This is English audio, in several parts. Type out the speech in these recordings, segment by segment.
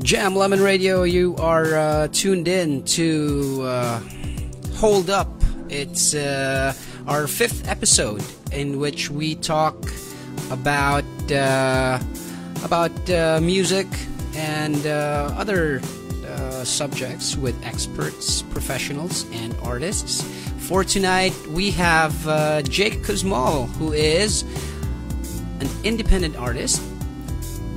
Jam Lemon Radio, you are uh, tuned in to uh, Hold Up. It's uh, our fifth episode in which we talk about uh, about uh, music and uh, other subjects with experts, professionals, and artists. For tonight, we have Jake Kuzmal, who is an independent artist,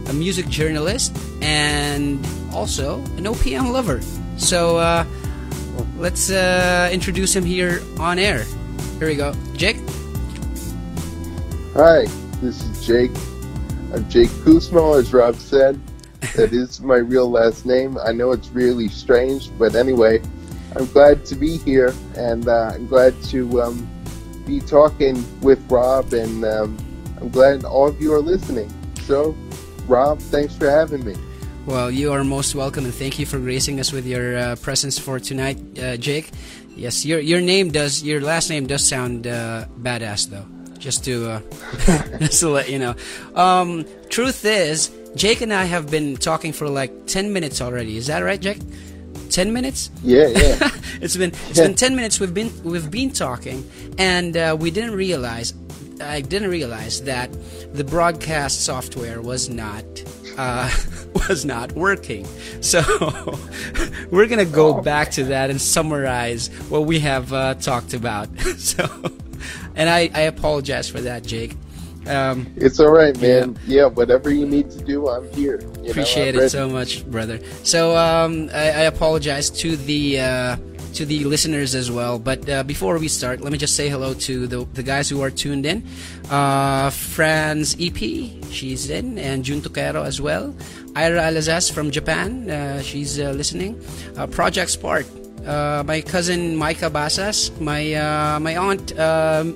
a music journalist, and also an OPM lover. So uh, let's uh, introduce him here on air. Here we go. Jake? Hi, this is Jake. I'm Jake Kuzmal, as Rob said. That is my real last name. I know it's really strange, but anyway, I'm glad to be here, and uh, I'm glad to um, be talking with Rob, and um, I'm glad all of you are listening. So, Rob, thanks for having me. Well, you are most welcome, and thank you for gracing us with your uh, presence for tonight, uh, Jake. Yes, your your name does your last name does sound uh, badass though. Just to uh, just to let you know. Um, truth is, Jake and I have been talking for like ten minutes already. Is that right, Jake? Ten minutes? Yeah, yeah. it's been it's yeah. been ten minutes. We've been we've been talking, and uh, we didn't realize. I didn't realize that the broadcast software was not uh, was not working. So we're gonna go oh. back to that and summarize what we have uh, talked about. so, and I, I apologize for that, Jake. Um, it's all right, man. Yeah. yeah. whatever you need to do, I'm here. You Appreciate know, it so much, brother. So um, I, I, apologize to the uh, to the listeners as well. But uh, before we start, let me just say hello to the, the guys who are tuned in. Uh, Franz EP, she's in, and Jun Tuquero as well. Ira Alazaz from Japan, uh, she's uh, listening. Uh, Project Spark, uh, my cousin Micah Basas, my my aunt um,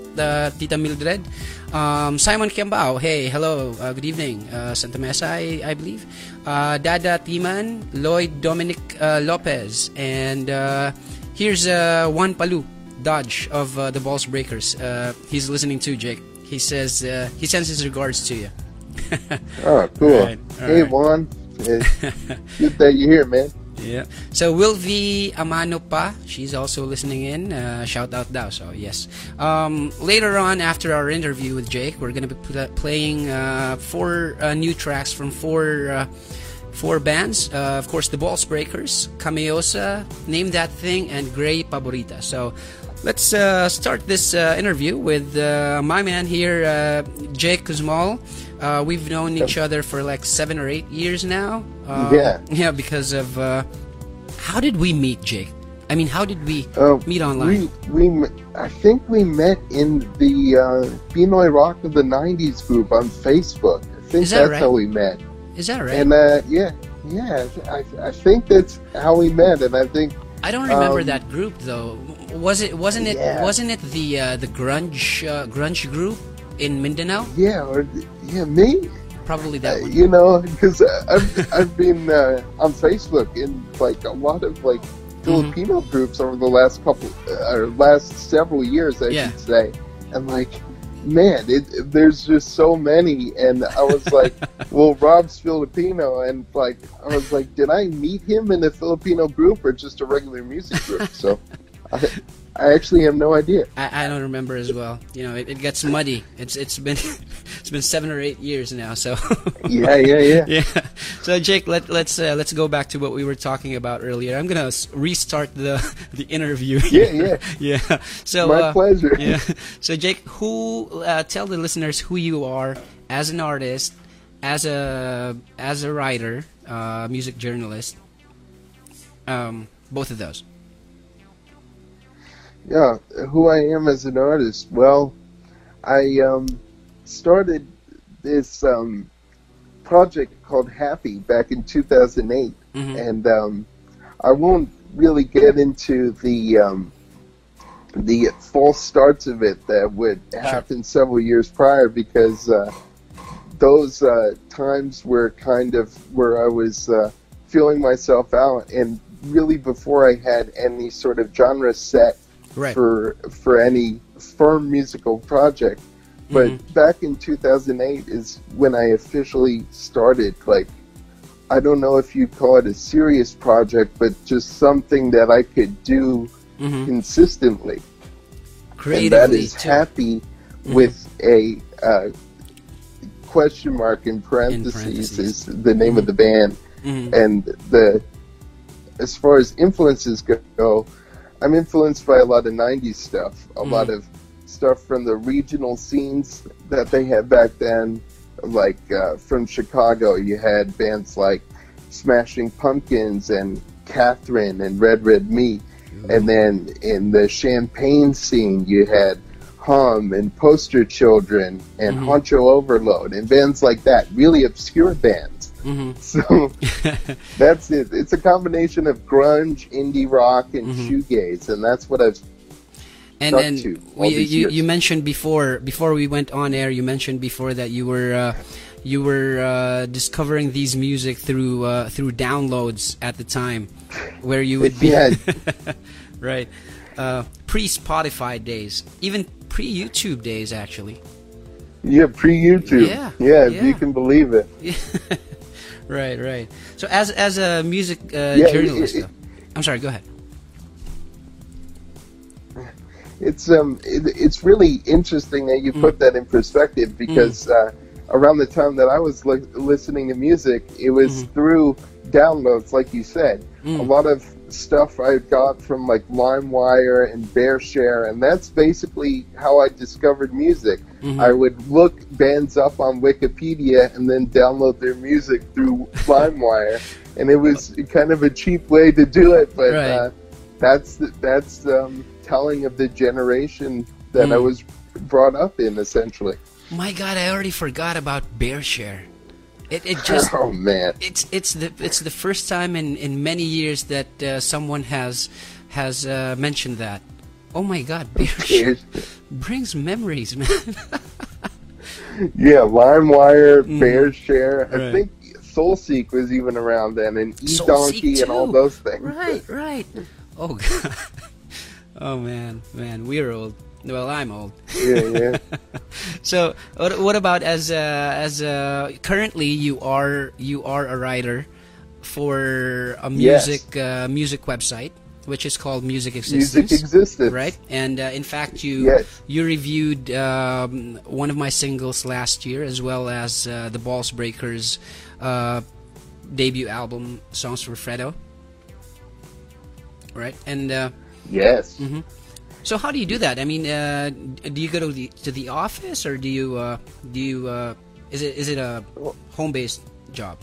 Tita Mildred, um, Simon Kiambao, hey, hello, uh, good evening, uh, Santa Mesa, I, I believe, uh, Dada Timan, Lloyd Dominic Lopez, and Here's uh, Juan Palu Dodge of uh, the Balls Breakers. Uh, he's listening to Jake. He says uh, he sends his regards to you. oh, cool. All right, all hey, right. Juan. good that you're here, man. Yeah. So Wilvi Amano pa, she's also listening in. Uh, shout out daw. So yes. Um, later on, after our interview with Jake, we're gonna be playing uh, four uh, new tracks from four uh, four bands. Uh, of course, the Balls Breakers, Cameosa, Name That Thing, and Grey Paborita. So let's uh, start this uh, interview with uh, my man here, uh, Jake Kuzmal. Uh, we've known each other for like seven or eight years now. yeah. Yeah, because of. how did we meet, Jake? I mean, how did we meet online? We, we, I think we met in the uh, Pinoy Rock of the 90s group on Facebook. I think that that's right? how we met. Is that right? And uh, yeah, yeah, I, I think that's how we met, and I think I don't remember um, that group though. Was it? Wasn't it? Yeah. Wasn't it the uh, the grunge uh, grunge group in Mindanao? Yeah, or yeah, me. Probably that uh, You know, because I've I've been uh, on Facebook in like a lot of like mm-hmm. Filipino mm-hmm. groups over the last couple uh, or last several years, I yeah. should say, and like man, it, there's just so many. And I was like, well, Rob's Filipino. And like, I was like, did I meet him in a Filipino group or just a regular music group? So I, I actually have no idea. I, I don't remember as well. You know, it, it gets muddy. It's it's been it's been seven or eight years now. So yeah, yeah, yeah, yeah. So Jake, let let's uh, let's go back to what we were talking about earlier. I'm gonna restart the the interview. Yeah, yeah, yeah. So my uh, pleasure. Yeah. So Jake, who uh, tell the listeners who you are as an artist, as a as a writer, uh, music journalist. Um, both of those yeah, who I am as an artist. Well, I um, started this um, project called Happy back in 2008, mm-hmm. and um, I won't really get into the um, the false starts of it that would happen several years prior because uh, those uh, times were kind of where I was uh, feeling myself out, and really before I had any sort of genre set right. for for any firm musical project. But mm-hmm. back in 2008 is when I officially started like I don't know if you'd call it a serious project, but just something that I could do Mhm. consistently. and that Creatively too. happy Mhm. with a uh, question mark in parentheses, parentheses. is the name of the band Mhm. and the as far as influences go i'm influenced by a lot of 90s stuff a Mhm. lot of stuff from the regional scenes that they had back then like uh, from chicago you had bands like smashing pumpkins and catherine and red red meat and then in the Champaign scene, you had Hum and Poster Children and Mhm. Honcho Overdose and bands like that, really obscure bands. Mhm. So that's it. It's a combination of grunge, indie rock, and Mhm. shoegaze, and that's what I've. and and we, you years. you mentioned before before we went on air you mentioned before that you were uh, you were uh, discovering these music through uh, through downloads at the time where you would be right uh, pre Spotify days even pre YouTube days actually Yeah, pre YouTube. Yeah, yeah, if yeah. you can believe it. Right right so as as a music uh, Yeah, journalist it- though, I'm sorry go ahead it's um it, it's really interesting that you Mm. put that in perspective because uh, around the time that I was li- listening to music, it was Mhm. through downloads, like you said. Mm. A lot of stuff I got from like LimeWire and BearShare, and that's basically how I discovered music. Mhm. I would look bands up on Wikipedia and then download their music through LimeWire, and it was kind of a cheap way to do it, but Right. uh, that's that's um, telling of the generation that I Mm. was brought up in, essentially. my god I already forgot about BearShare it, it just oh man, it's it's the it's the first time in, in many years that uh, someone has has uh, mentioned that. Oh my God, brings memories, man. yeah, LimeWire, Mhm. BearShare. I Right. think SoulSeek was even around then, and SoulSeek eDonkey and all those things. right, right. Oh God. Oh man, man, we're old. Well, I'm old. yeah, yeah. So, what, what about as uh, as uh, currently you are you are a writer for a Yes. music uh, music website which is called Music Existence. Music existence. right? And uh, in fact, you Yes. you reviewed um, one of my singles last year, as well as uh, the Balls Breakers uh, debut album, "Songs for Fredo." Right, and uh, Yes. mhm. so how do you do that? I mean, uh, do you go to the to the office, or do you uh, do you uh, is it is it a home based job?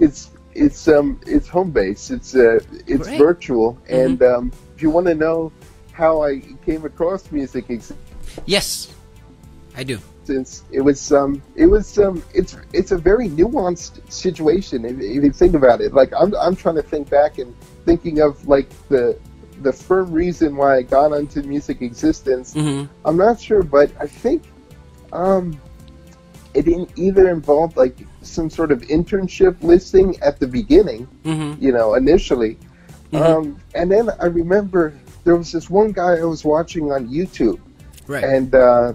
It's it's um it's home base. It's uh it's Great. virtual. Mhm. And um, if you want to know how I came across music Yes, I do. Since it was um it was um it's it's a very nuanced situation if, if you think about it. Like I'm I'm trying to think back and thinking of like the the firm reason why I got onto music existence. hmm I'm not sure, but I think um, it in, either involved like some sort of internship listing at the beginning, hmm you know, initially, Mhm. um, and then I remember there was this one guy I was watching on YouTube, Right. and uh,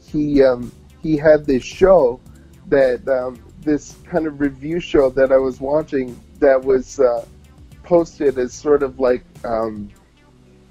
he um, he had this show that um, this kind of review show that I was watching that was uh, posted as sort of like um,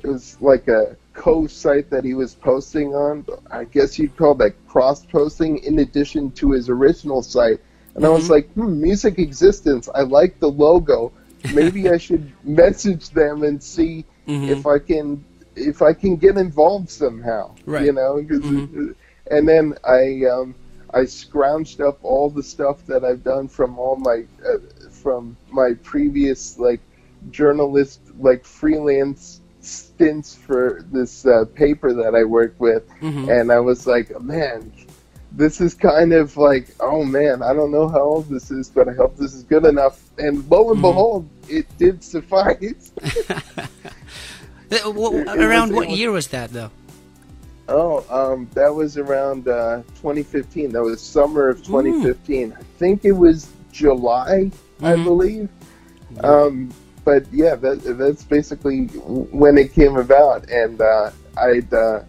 it was like a co-site that he was posting on. I guess you'd call that cross-posting in addition to his original site. And I was Mhm. like, hmm, Music Existence. I like the logo. Maybe I should message them and see Mhm. if I can if I can get involved somehow. Right. You know, Mhm. and then I um, I scrounged up all the stuff that I've done from all my uh, from my previous like journalist like freelance stints for this uh, paper that I worked with, Mhm. and I was like, man. This is kind of like, oh man, I don't know how old this is, but I hope this is good enough. And lo and Mhm. behold, it did suffice. Uh, It- around was- what was- year was that, though? Oh, um, that was around uh, 2015. That was summer of 2015. I think it was July, I Mhm. believe. Um, but yeah, that, that's basically when it came about, and uh, I'd uh,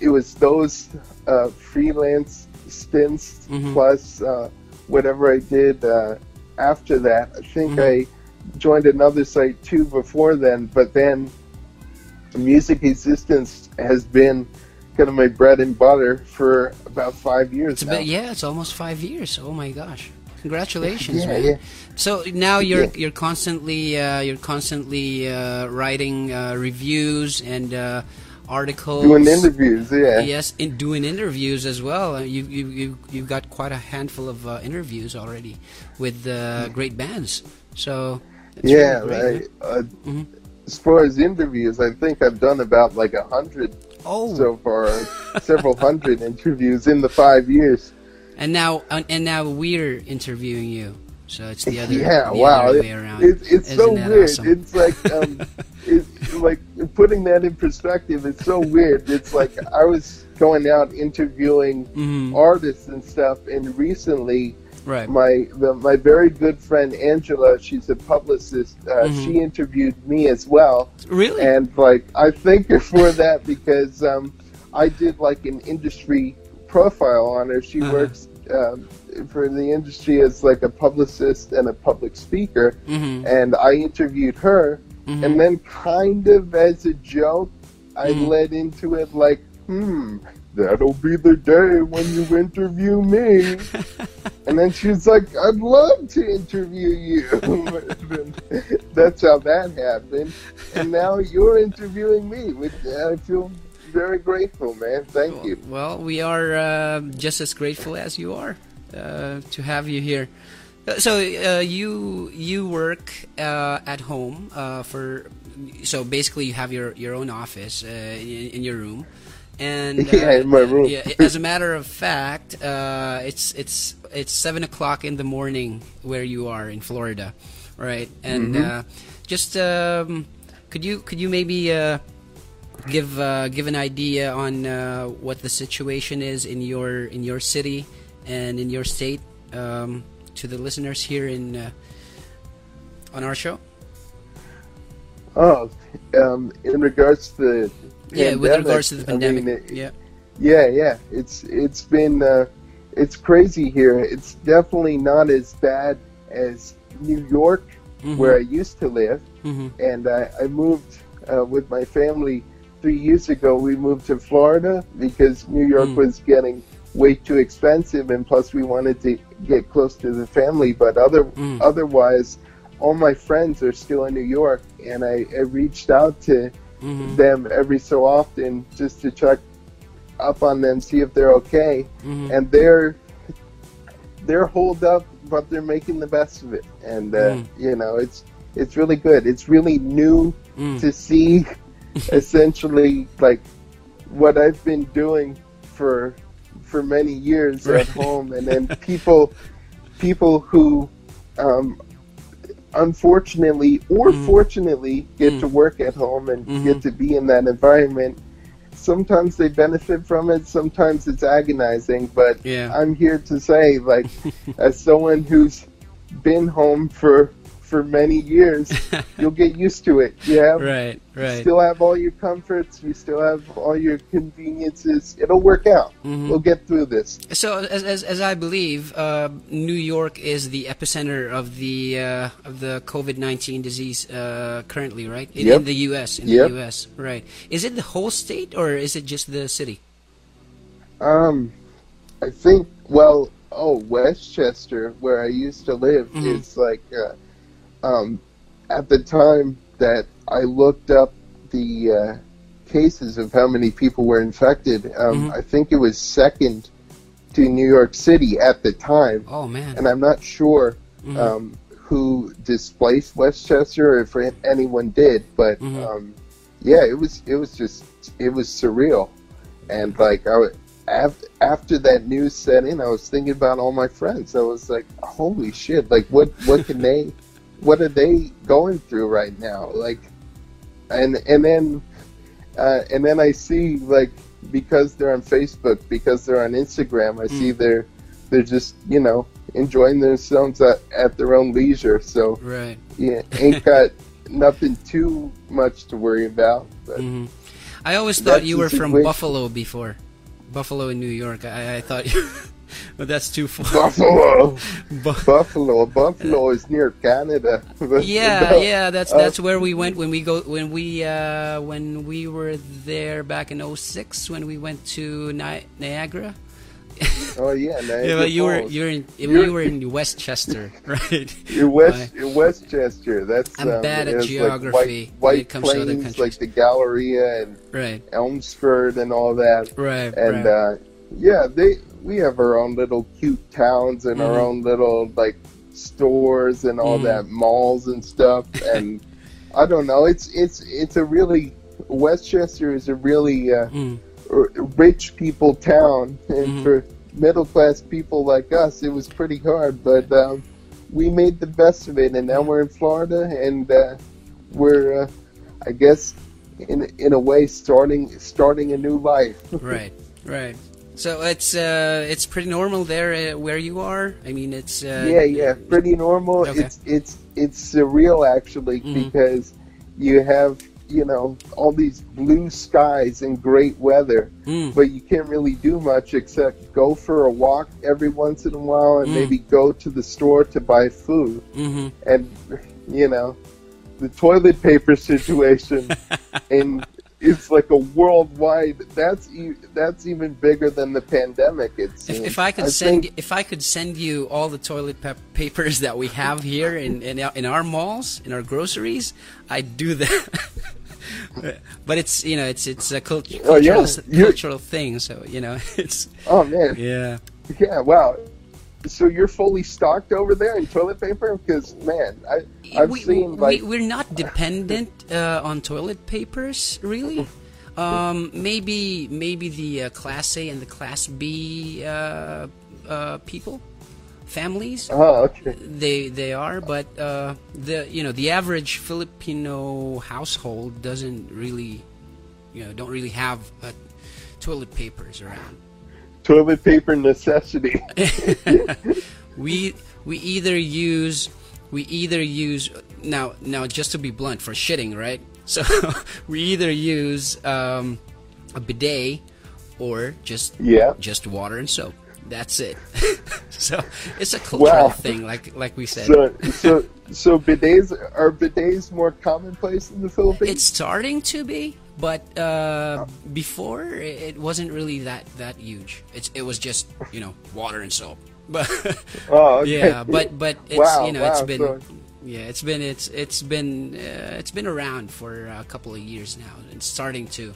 it was those uh, freelance stints Mhm. plus uh, whatever I did uh, after that. I think Mhm. I joined another site too before then, but then music existence has been kind of my bread and butter for about five years It's bit, yeah, it's almost five years. Oh my gosh! Congratulations, Yeah, man. yeah. So now you're Yeah. you're constantly uh, you're constantly uh, writing uh, reviews and uh, articles. Doing interviews, yeah. Yes, in doing interviews as well. Uh, You you you you've got quite a handful of uh, interviews already with uh, great bands. So yeah, really great, I, uh, Mhm. as far as interviews, I think I've done about like a hundred. Oh, so far, several hundred interviews in the five years. And now and now we're interviewing you. So it's the other yeah, the wow, other way around. it's it's so weird. awesome? It's like um, it's like putting that in perspective. It's so weird. It's like I was going out interviewing Mhm. artists and stuff, and recently right. my the, my very good friend Angela, she's a publicist. Uh, Mhm. She interviewed me as well, Really? and like I thank her for that because um, I did like an industry profile on her. She Uh-huh. works um, for the industry as like a publicist and a public speaker, mm-hmm. and I interviewed her, Mhm. and then kind of as a joke, I Mhm. led into it like, hmm. That'll be the day when you interview me. And then she's like, I'd love to interview you. That's how that happened. And now you're interviewing me, which I feel very grateful, man. Thank you. Well, we are uh, just as grateful as you are uh, to have you here. Uh, So uh, you you work uh, at home uh, for so basically you have your, your own office uh, in, in your room, and uh, Yeah, in my room. Yeah, as a matter of fact, uh, it's it's it's seven o'clock in the morning where you are in Florida, right? And Mhm. uh, just um, could you could you maybe uh, give uh, give an idea on uh, what the situation is in your in your city and in your state um, to the listeners here in uh, on our show. Oh, um, in regards to the Yeah, with regards to the I mean, pandemic. it- yeah. Yeah, yeah. It's it's been uh, it's crazy here. It's definitely not as bad as New York, Mhm. where I used to live. Mhm. And I, I moved uh, with my family three years ago. We moved to Florida because New York Mm. was getting way too expensive, and plus we wanted to get close to the family. But other Mm. otherwise, all my friends are still in New York, and I, I reached out to Mhm. them every so often just to check up on them, see if they're okay, Mhm. and they're they're holed up, but they're making the best of it, and uh, Mm. you know it's it's really good. It's really new Mm. to see, essentially like what I've been doing for for many years Right. at home, and then people people who um, unfortunately or Mhm. fortunately get Mm. to work at home and Mhm. get to be in that environment. Sometimes they benefit from it, sometimes it's agonizing, but Yeah. I'm here to say, like, as someone who's been home for for many years, you'll get used to it. Yeah. have right. you Right. still have all your comforts, you still have all your conveniences. It'll work out. Mhm. We'll get through this. So, as, as, as I believe, uh, New York is the epicenter of the uh, of the COVID nineteen disease uh, currently, right? In, Yep. in the U.S. In Yep. the U.S. Right? Is it the whole state or is it just the city? Um, I think. Well, oh, Westchester, where I used to live, Mhm. is like, uh, um, at the time that I looked up the uh, cases of how many people were infected, um, Mhm. I think it was second to New York City at the time, Oh man. and I'm not sure Mhm. um, who displaced Westchester or if anyone did, but Mhm. um, yeah, it was it was just it was surreal, and like I after that news set in, I was thinking about all my friends. I was like, holy shit! Like what what can they what are they going through right now? Like, and and then uh, and then I see like because they're on Facebook, because they're on Instagram, I see Mm. they're they're just you know enjoying themselves at, at their own leisure. So right. yeah, ain't got nothing too much to worry about. But hmm I always thought you were from. Buffalo before. Buffalo in New York. I, I thought you, but that's too far. Buffalo. Bu- Buffalo. Buffalo is near Canada. Yeah, no, yeah, that's uh, that's where we went when we go when we uh, when we were there back in 06 when we went to Ni- Niagara. Oh yeah, Yeah, but you were you're in You're- you were in Westchester, right? You're West, Westchester. That's I'm um, bad at geography Like white, it white comes to other plains, like the Galleria and Right, Elmsford and all that. right, And right. uh, yeah, they we have our own little cute towns and our Mhm. own little like stores and all Mhm. that malls and stuff. And I don't know, it's it's it's a really Westchester is a really uh, Mm, r- rich people town, and Mhm. for middle class people like us, it was pretty hard. But um, we made the best of it, and now we're in Florida, and uh, we're, uh, I guess, in in a way, starting starting a new life. right, right. So it's uh, it's pretty normal there uh, where you are. I mean, it's uh, yeah, yeah, pretty normal. Okay. It's it's it's surreal actually Mhm. because you have you know all these blue skies and great weather, Mm, but you can't really do much except go for a walk every once in a while and Mm. maybe go to the store to buy food. hmm And you know, the toilet paper situation and it's like a worldwide. That's e- that's even bigger than the pandemic. It If, if I could send think- if I could send you all the toilet pa- papers that we have here in, in our- in our malls in our groceries, I'd do that. but it's you know it's it's a cult- Oh, yeah. cultural, cultural thing, so you know it's oh man, yeah. Yeah, wow. So you're fully stocked over there in toilet paper? Because man, I I've we, seen we, like we're not dependent uh, on toilet papers, really. Um, maybe maybe the uh, Class A and the Class B uh, uh, people, families. oh okay They they are, but uh, the you know the average Filipino household doesn't really, you know, don't really have uh, toilet papers around. Toilet paper necessity. we we either use we either use now now just to be blunt for shitting right so we either use um, a bidet or just yeah. just water and soap that's it so it's a cultural Wow. thing like like we said So so so bidets are bidets more commonplace in the Philippines? it's starting to be but uh, before it wasn't really that that huge. It's it was just you know water and soap but oh okay. yeah but but it's Wow, you know it's wow, been so- yeah it's been it's it's been uh, it's been around for a couple of years now it's starting to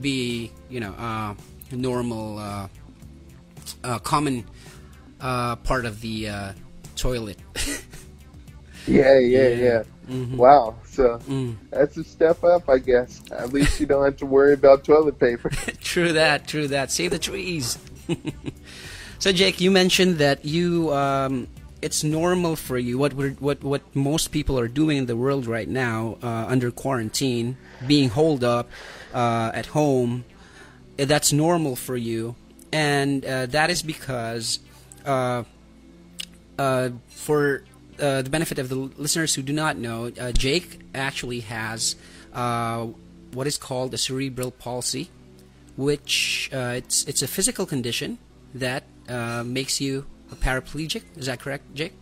be you know uh normal uh, uh common uh part of the uh toilet yeah, yeah, yeah. Mhm. Wow. So Mm. that's a step up, I guess. At least you don't have to worry about toilet paper. true that true that save the trees so jake you mentioned that you um it's normal for you what we're, what what most people are doing in the world right now uh, under quarantine being holed up uh, at home uh, that's normal for you and uh, that is because uh, uh, for uh, the benefit of the listeners who do not know, uh, Jake actually has uh, what is called a cerebral palsy, which uh, it's it's a physical condition that uh, makes you a paraplegic. Is that correct, Jake?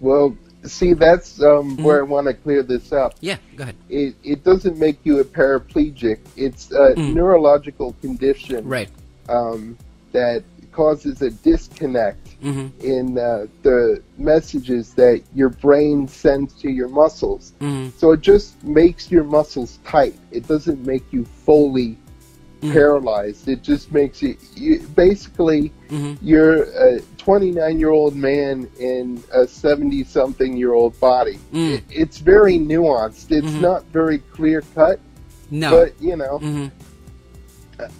Well, see, that's um, Mm-hmm. where I want to clear this up. Yeah, go ahead. It, it doesn't make you a paraplegic. It's a Mm. neurological condition Right. um, that causes a disconnect hmm in uh, the messages that your brain sends to your muscles. hmm So it just makes your muscles tight. It doesn't make you fully Mhm. paralyzed. It just makes you, you basically hmm you're a 29 year old man in a 70 something year old body. Mm. It, it's very nuanced. It's Mhm. not very clear cut, No. but you know, hmm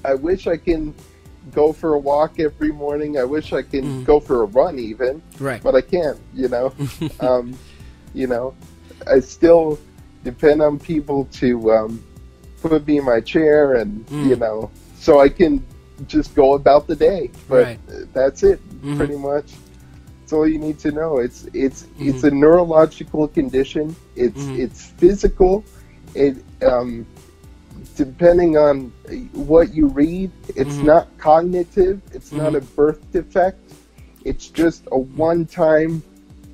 I wish I can go for a walk every morning. I wish I can Mm. go for a run even, Right. but I can't, you know. um, you know, I still depend on people to um, put me in my chair and, Mm. you know, so I can just go about the day. But Right. that's it, Mhm. pretty much. That's all you need to know. It's it's Mm-hmm. it's a neurological condition. It's Mhm. it's physical. It um, depending on what you read, it's Mhm. not cognitive. It's not Mhm. a birth defect. It's just a one-time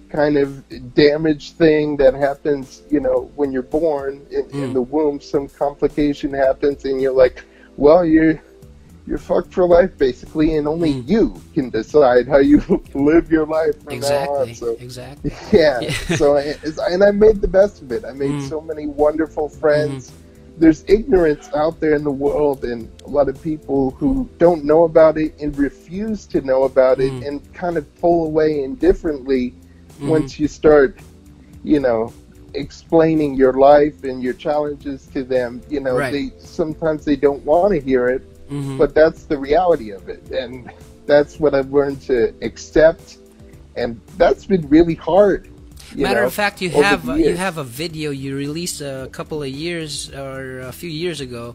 kind of damage thing that happens. You know, when you're born in, in Mm. the womb, some complication happens, and you're like, "Well, you're you're fucked for life, basically, and only Mm. you can decide how you live your life from now on." Exactly. So. Exactly. Yeah. Yeah. so I, and I made the best of it. I made Mm. so many wonderful friends. There's ignorance out there in the world, and a lot of people who don't know about it and refuse to know about Mm. it, and kind of pull away indifferently Mhm. once you start, you know, explaining your life and your challenges to them. You know, Right. they sometimes they don't want to hear it, Mhm. but that's the reality of it and that's what i've learned to accept and that's been really hard Matter know, of fact, you have you have a video you released a couple of years or a few years ago.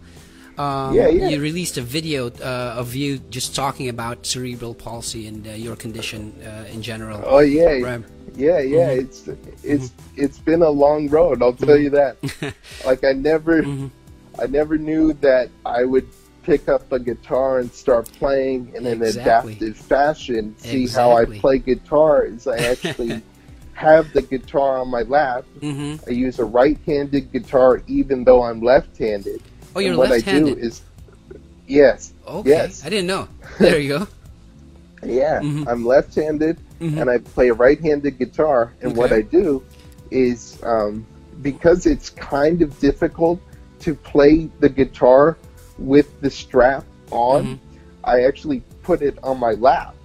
Um, Yeah, yeah. You released a video uh, of you just talking about cerebral palsy and uh, your condition uh, in general. oh yeah Right. yeah yeah Mhm. it's it's it's been a long road i'll tell you that like i never Mhm. i never knew that i would pick up a guitar and start playing in an Exactly. adaptive fashion see how i play guitar is i actually have the guitar on my lap hmm i use a right-handed guitar even though i'm left-handed Oh, you're and what left-handed. What I do is, yes, Okay, Yes. I didn't know. There you go. yeah, Mhm. I'm left-handed Mhm. and I play a right-handed guitar. And what I do is, um, because it's kind of difficult to play the guitar with the strap on, Mhm. I actually put it on my lap.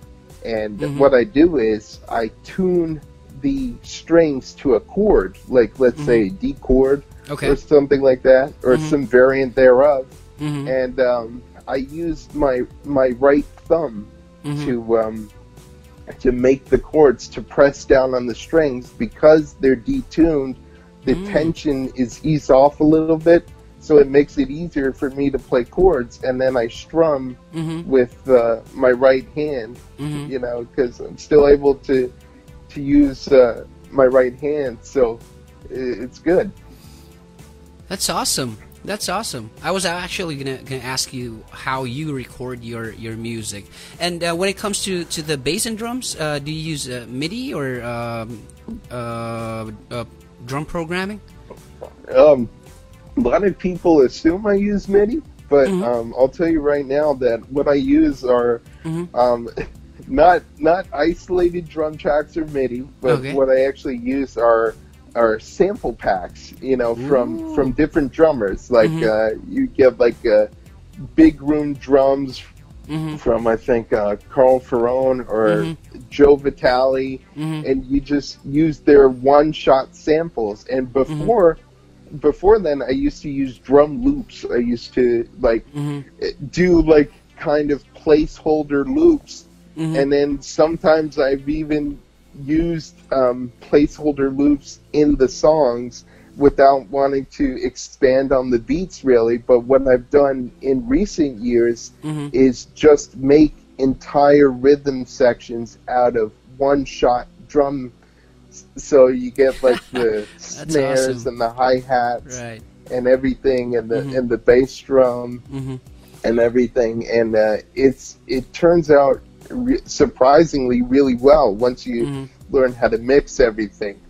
And Mhm. what I do is I tune the strings to a chord, like let's Mhm. say D chord Okay. or something like that, or Mhm. some variant thereof. hmm and um, I used my my right thumb hmm to um, to make the chords to press down on the strings because they're detuned. The Mm. tension is eased off a little bit, so it makes it easier for me to play chords. And then I strum hmm with uh, my right hand, hmm you know, because I'm still able to to use uh, my right hand, so it's good. That's awesome. That's awesome. I was actually gonna, gonna ask you how you record your, your music, and uh, when it comes to, to the bass and drums, uh, do you use uh, MIDI or um, uh, uh, drum programming? Um, a lot of people assume I use MIDI, but Mhm. um, I'll tell you right now that what I use are Mhm. um, not not isolated drum tracks or MIDI, but Okay. what I actually use are are sample packs. You know, from Ooh. from different drummers. Like Mhm. uh, you get like uh, big room drums hmm from I think uh, Carl Ferrone or Mhm. Joe Vitale hmm and you just use their one shot samples and before before then i used to use drum loops i used to like hmm do like kind of placeholder loops hmm and then sometimes i've even used um, placeholder loops in the songs without wanting to expand on the beats really but what i've done in recent years hmm is just make entire rhythm sections out of one shot drum so you get like the snares awesome. and the hi-hats Right. and everything and the Mhm. and the bass drum hmm and everything and uh, it's it turns out re- surprisingly really well once you hmm learn how to mix everything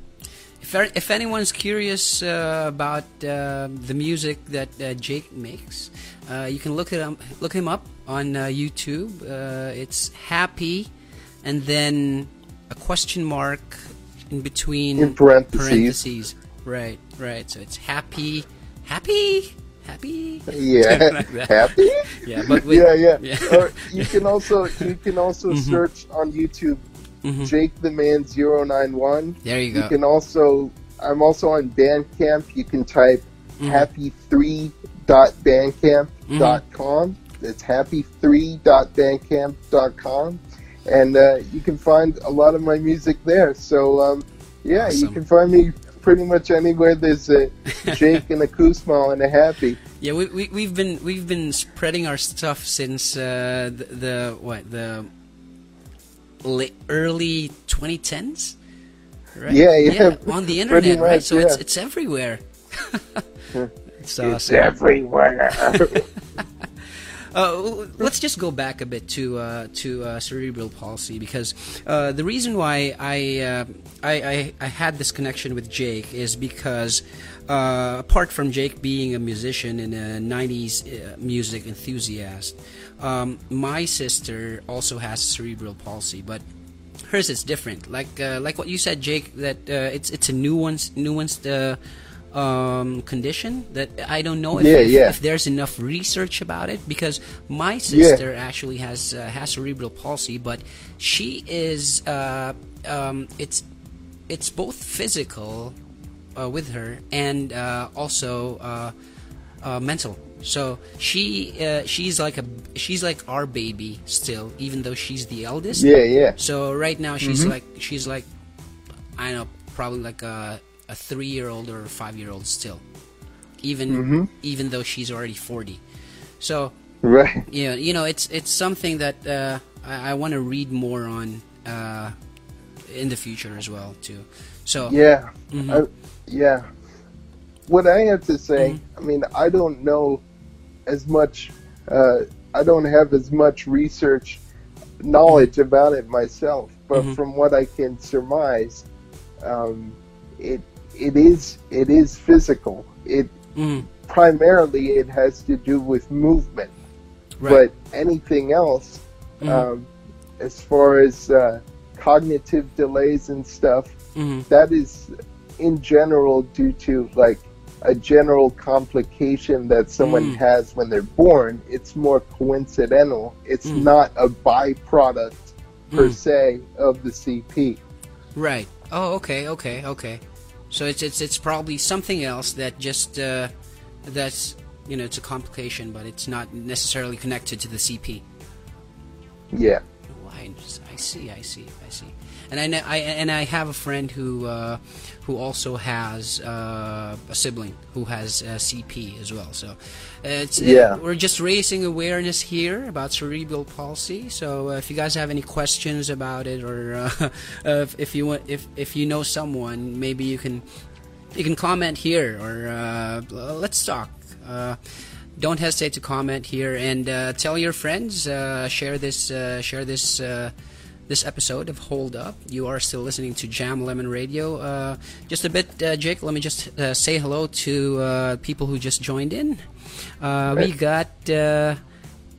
If, er- if anyone's curious uh, about uh, the music that uh, Jake makes, uh, you can look it up, look him up on uh, YouTube. Uh, it's happy, and then a question mark in between in parentheses parentheses. Right, right. So it's happy, happy, happy. yeah Like happy Yeah, but with, yeah yeah, yeah. or you can also you can also Mhm. search on youtube Mhm. jake the man 091 There you go. You can also, I'm also on Bandcamp. You can type Mhm. happy3.bandcamp.com. It's happy3.bandcamp.com. And uh, you can find a lot of my music there. So, um, yeah, you can find me pretty much anywhere there's a Jake and a Kuzma and a Happy. Yeah, we, we we've been we've been spreading our stuff since uh, the, the what the late, early 2010s. Right? Yeah, yeah, on the pretty internet, right? So it's yeah. it's everywhere. It's, it's everywhere. Uh, let's just go back a bit to uh, to uh, cerebral palsy because uh, the reason why I, uh, I, I I had this connection with Jake is because apart from Jake being a musician and a '90s music enthusiast, um, my sister also has cerebral palsy, but hers is different. Like like what you said, Jake, that it's it's a nuanced nuanced um, condition that I don't know if, yeah, if, yeah. if, there's enough research about it because my sister yeah. actually has uh, has cerebral palsy, but she is uh, um, it's it's both physical uh, with her and uh, also uh, uh, mental. So she she's like a she's like our baby still, even though she's the eldest. Yeah, yeah. So right now she's mm-hmm. like she's like I don't know probably like a a three year old or a five year old still, even mm-hmm. even though she's already forty. So right, yeah, you know, it's it's something that uh, I, I want to read more on uh, in the future as well too. So yeah, mm-hmm. I, yeah. What I have to say, mm-hmm. I mean, I don't know as much. Uh, I don't have as much research knowledge about it myself, but Mm-hmm. from what I can surmise, um, it it is it is physical. It mm. primarily it has to do with movement, right. but anything else, mm. um, as far as uh, cognitive delays and stuff, mm-hmm. that is in general due to like a general complication that someone Mm. has when they're born. It's more coincidental. It's Mm. not a byproduct per Mm. se of the CP. Right. Oh, okay, okay, okay. So it's it's it's probably something else that just uh, that's you know it's a complication, but it's not necessarily connected to the CP. Yeah. Oh, I, I see, I see, I see. And I, I and I have a friend who uh, who also has uh, a sibling who has uh, CP as well. So it's Yeah. we're just raising awareness here about cerebral palsy. So uh, if you guys have any questions about it, or uh, if, if you want, if if you know someone, maybe you can you can comment here or uh, let's talk. Uh, don't hesitate to comment here and uh, tell your friends. Uh, share this. Uh, share this. This episode of Hold Up. You are still listening to Jam Lemon Radio. Uh, just a bit, uh, Jake. Let me just uh, say hello to uh, people who just joined in. Uh, we got uh,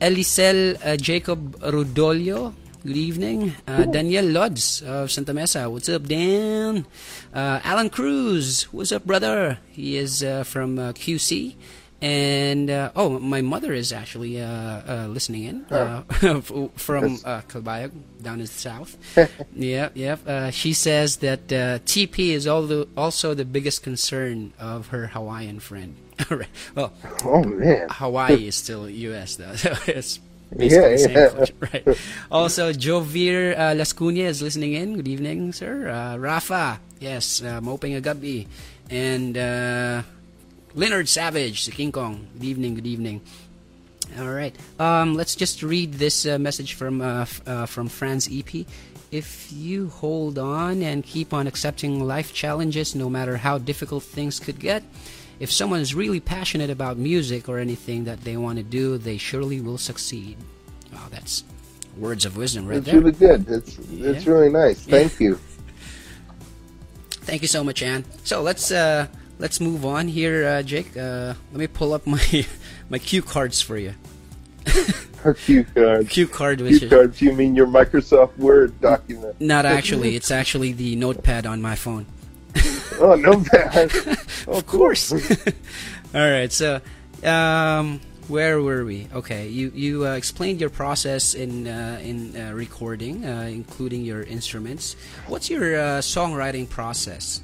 Elisel uh, Jacob Rudolio. Good evening. Uh, Daniel Lods of Santa Mesa. What's up, Dan? Uh, Alan Cruz. What's up, brother? He is uh, from uh, QC. And uh, oh, my mother is actually uh, uh, listening in uh, from uh, down in the south. yeah, yeah. Uh, she says that uh, TP is also the biggest concern of her Hawaiian friend. well, Oh man. Hawaii is still U.S. though, so it's basically Yeah, the same yeah. right? Also, Jovir uh, Lascunia is listening in. Good evening, sir. Uh, Rafa, yes, uh, moping a gabi, and uh, Leonard Savage, the King Kong. Good evening. Good evening. All right. Um, let's just read this uh, message from uh, uh, from Franz EP. If you hold on and keep on accepting life challenges, no matter how difficult things could get, if someone is really passionate about music or anything that they want to do, they surely will succeed. Wow, that's words of wisdom right It's there. It's really good. It's it's really nice. Thank you. Thank you so much, Anne. So let's uh, let's move on here, uh, Jake. Uh, let me pull up my my cue cards for you. Her cue cards. Cue card, which Cue cards. You mean your Microsoft Word document? not actually. It's actually the notepad on my phone. Oh no bad. of course. All right. So, um, where were we? Okay, you you uh, explained your process in uh, in uh, recording, uh, including your instruments. What's your uh, songwriting process?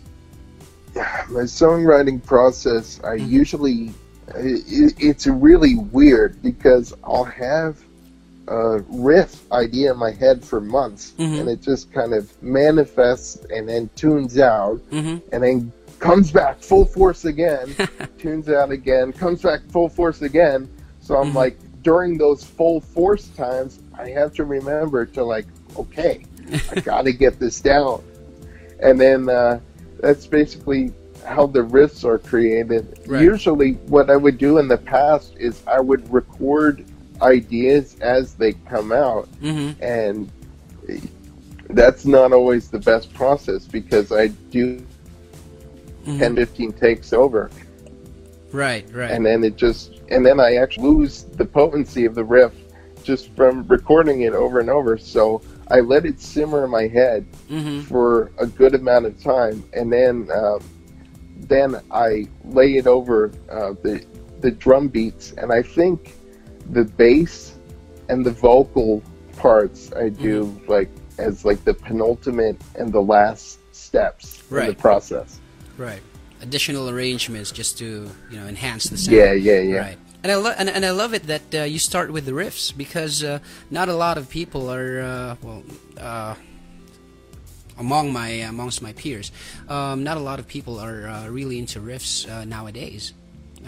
My songwriting process, I Mhm. usually it, it's really weird because I'll have a riff idea in my head for months, Mhm. and it just kind of manifests and then tunes out, Mm-hmm. and then comes back full force again, tunes out again, comes back full force again. So I'm Mhm. like during those full force times, I have to remember to like, okay, I got to get this down, and then uh, that's basically how the riffs are created. Right. Usually, what I would do in the past is I would record ideas as they come out, Mm-hmm. and that's not always the best process because I do Mhm. 10, 15 takes over, Right, right. and then it just and then I actually lose the potency of the riff just from recording it over and over. So I let it simmer in my head mm-hmm. for a good amount of time, and then um, then I lay it over uh, the the drum beats, and I think the bass and the vocal parts I do Mm-hmm. like as like the penultimate and the last steps in the process. Right. Additional arrangements just to you know enhance the sound. Yeah, yeah, yeah. Right. And I love and, and I love it that uh, you start with the riffs because uh, not a lot of people are uh, well uh, among my amongst my peers. Um, not a lot of people are uh, really into riffs uh, nowadays.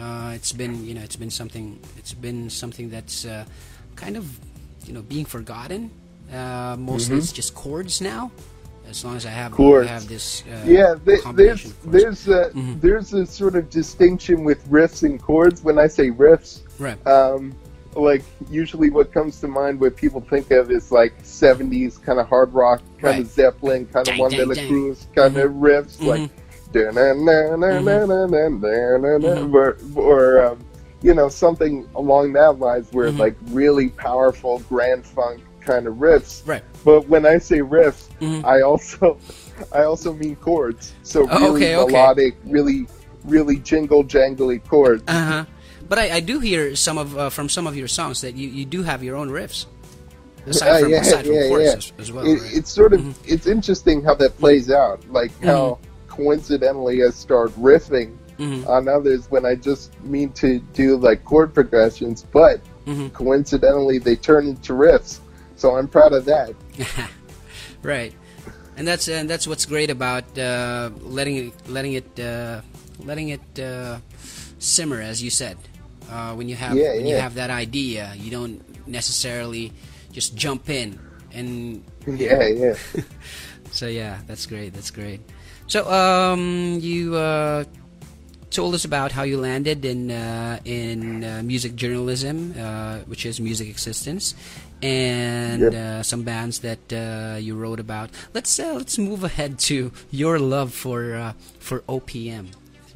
Uh, it's been you know it's been something it's been something that's uh, kind of you know being forgotten. Uh, mostly it's just chords now. As long as I have. I have this uh, Yeah, th- there's there's a Mhm. there's a sort of distinction with riffs and chords. When I say riffs, right. um, like usually what comes to mind what people think of is like 70s kind of hard rock kind of zeppelin kind of one dang, de la dang. cruz kind of riffs like Mhm. or, or um, you know something along that lines where like really powerful grand funk kind of riffs Right. but when i say riffs Mhm. i also i also mean chords so Oh, really okay, okay. melodic really really jingle jangly chords Uh huh. But I, I do hear some of uh, from some of your songs that you, you do have your own riffs, aside Uh, from, yeah, aside from yeah, chorus yeah. as, as well. it, right? Mm-hmm. it's sort of it's interesting how that plays out like how coincidentally i start riffing Mhm. on others when i just mean to do like chord progressions but Mhm. coincidentally they turn into riffs so i'm proud of that right, and that's and that's what's great about uh, letting it letting it uh, letting it uh, simmer, as you said. Uh, when you have Yeah, when you have that idea, you don't necessarily just jump in and yeah yeah So yeah, that's great. That's great. So um, you uh, told us about how you landed in uh, in uh, music journalism, uh, which is music existence, and Yep. uh, some bands that uh, you wrote about. Let's uh, let's move ahead to your love for uh, for OPM,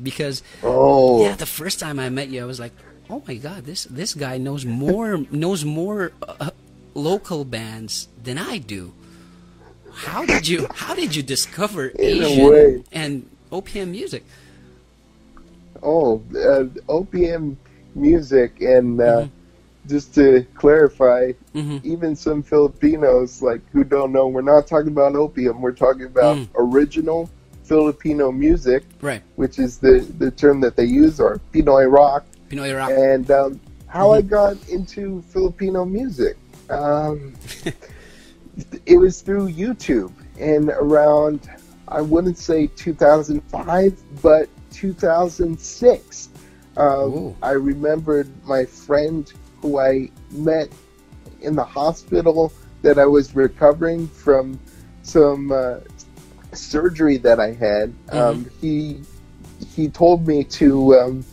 because oh yeah, the first time I met you, I was like, oh my god, this this guy knows more knows more uh, local bands than I do. How did you How did you discover In Asian and OPM music? oh uh, opm music and uh, Mm-hmm. Just to clarify hmm even some Filipinos like who don't know, we're not talking about opium. We're talking about Mm. original Filipino music, Right, which is the the term that they use, or Pinoy rock. Pinoy rock. And um, how I Mhm. got into Filipino music, um, it was through YouTube, and around I wouldn't say 2005, but 2006. Um, I remembered my friend who I met in the hospital that I was recovering from some uh, surgery that I had. Um, he he told me to um,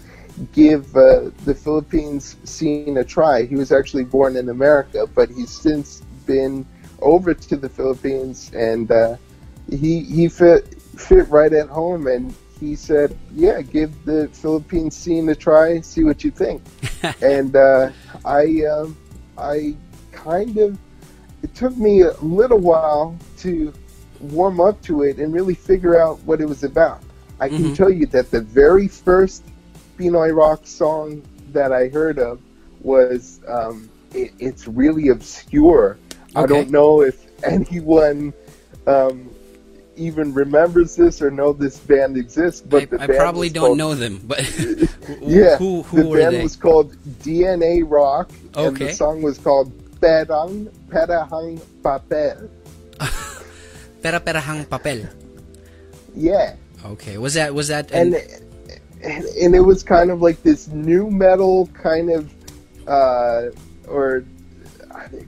give uh, the Philippines scene a try. He was actually born in America, but he's since been over to the Philippines, and uh, he he fit fit right at home. And he said, "Yeah, give the Philippine scene a try. See what you think." and uh, I um, I kind of it took me a little while to warm up to it and really figure out what it was about. I can Mhm. tell you that the very first Pinoy rock song that I heard of was um, it, it's really obscure. I don't know if anyone um, even remembers this or know this band exists, but I, the I band probably don't called- know them, but yeah, who who the band they? was called DNA Rock, and the song was called Perang Perahang Papel. Pera perahang papel. Yeah, Okay, was that was that and and, and it was kind of like this new metal kind of, uh, or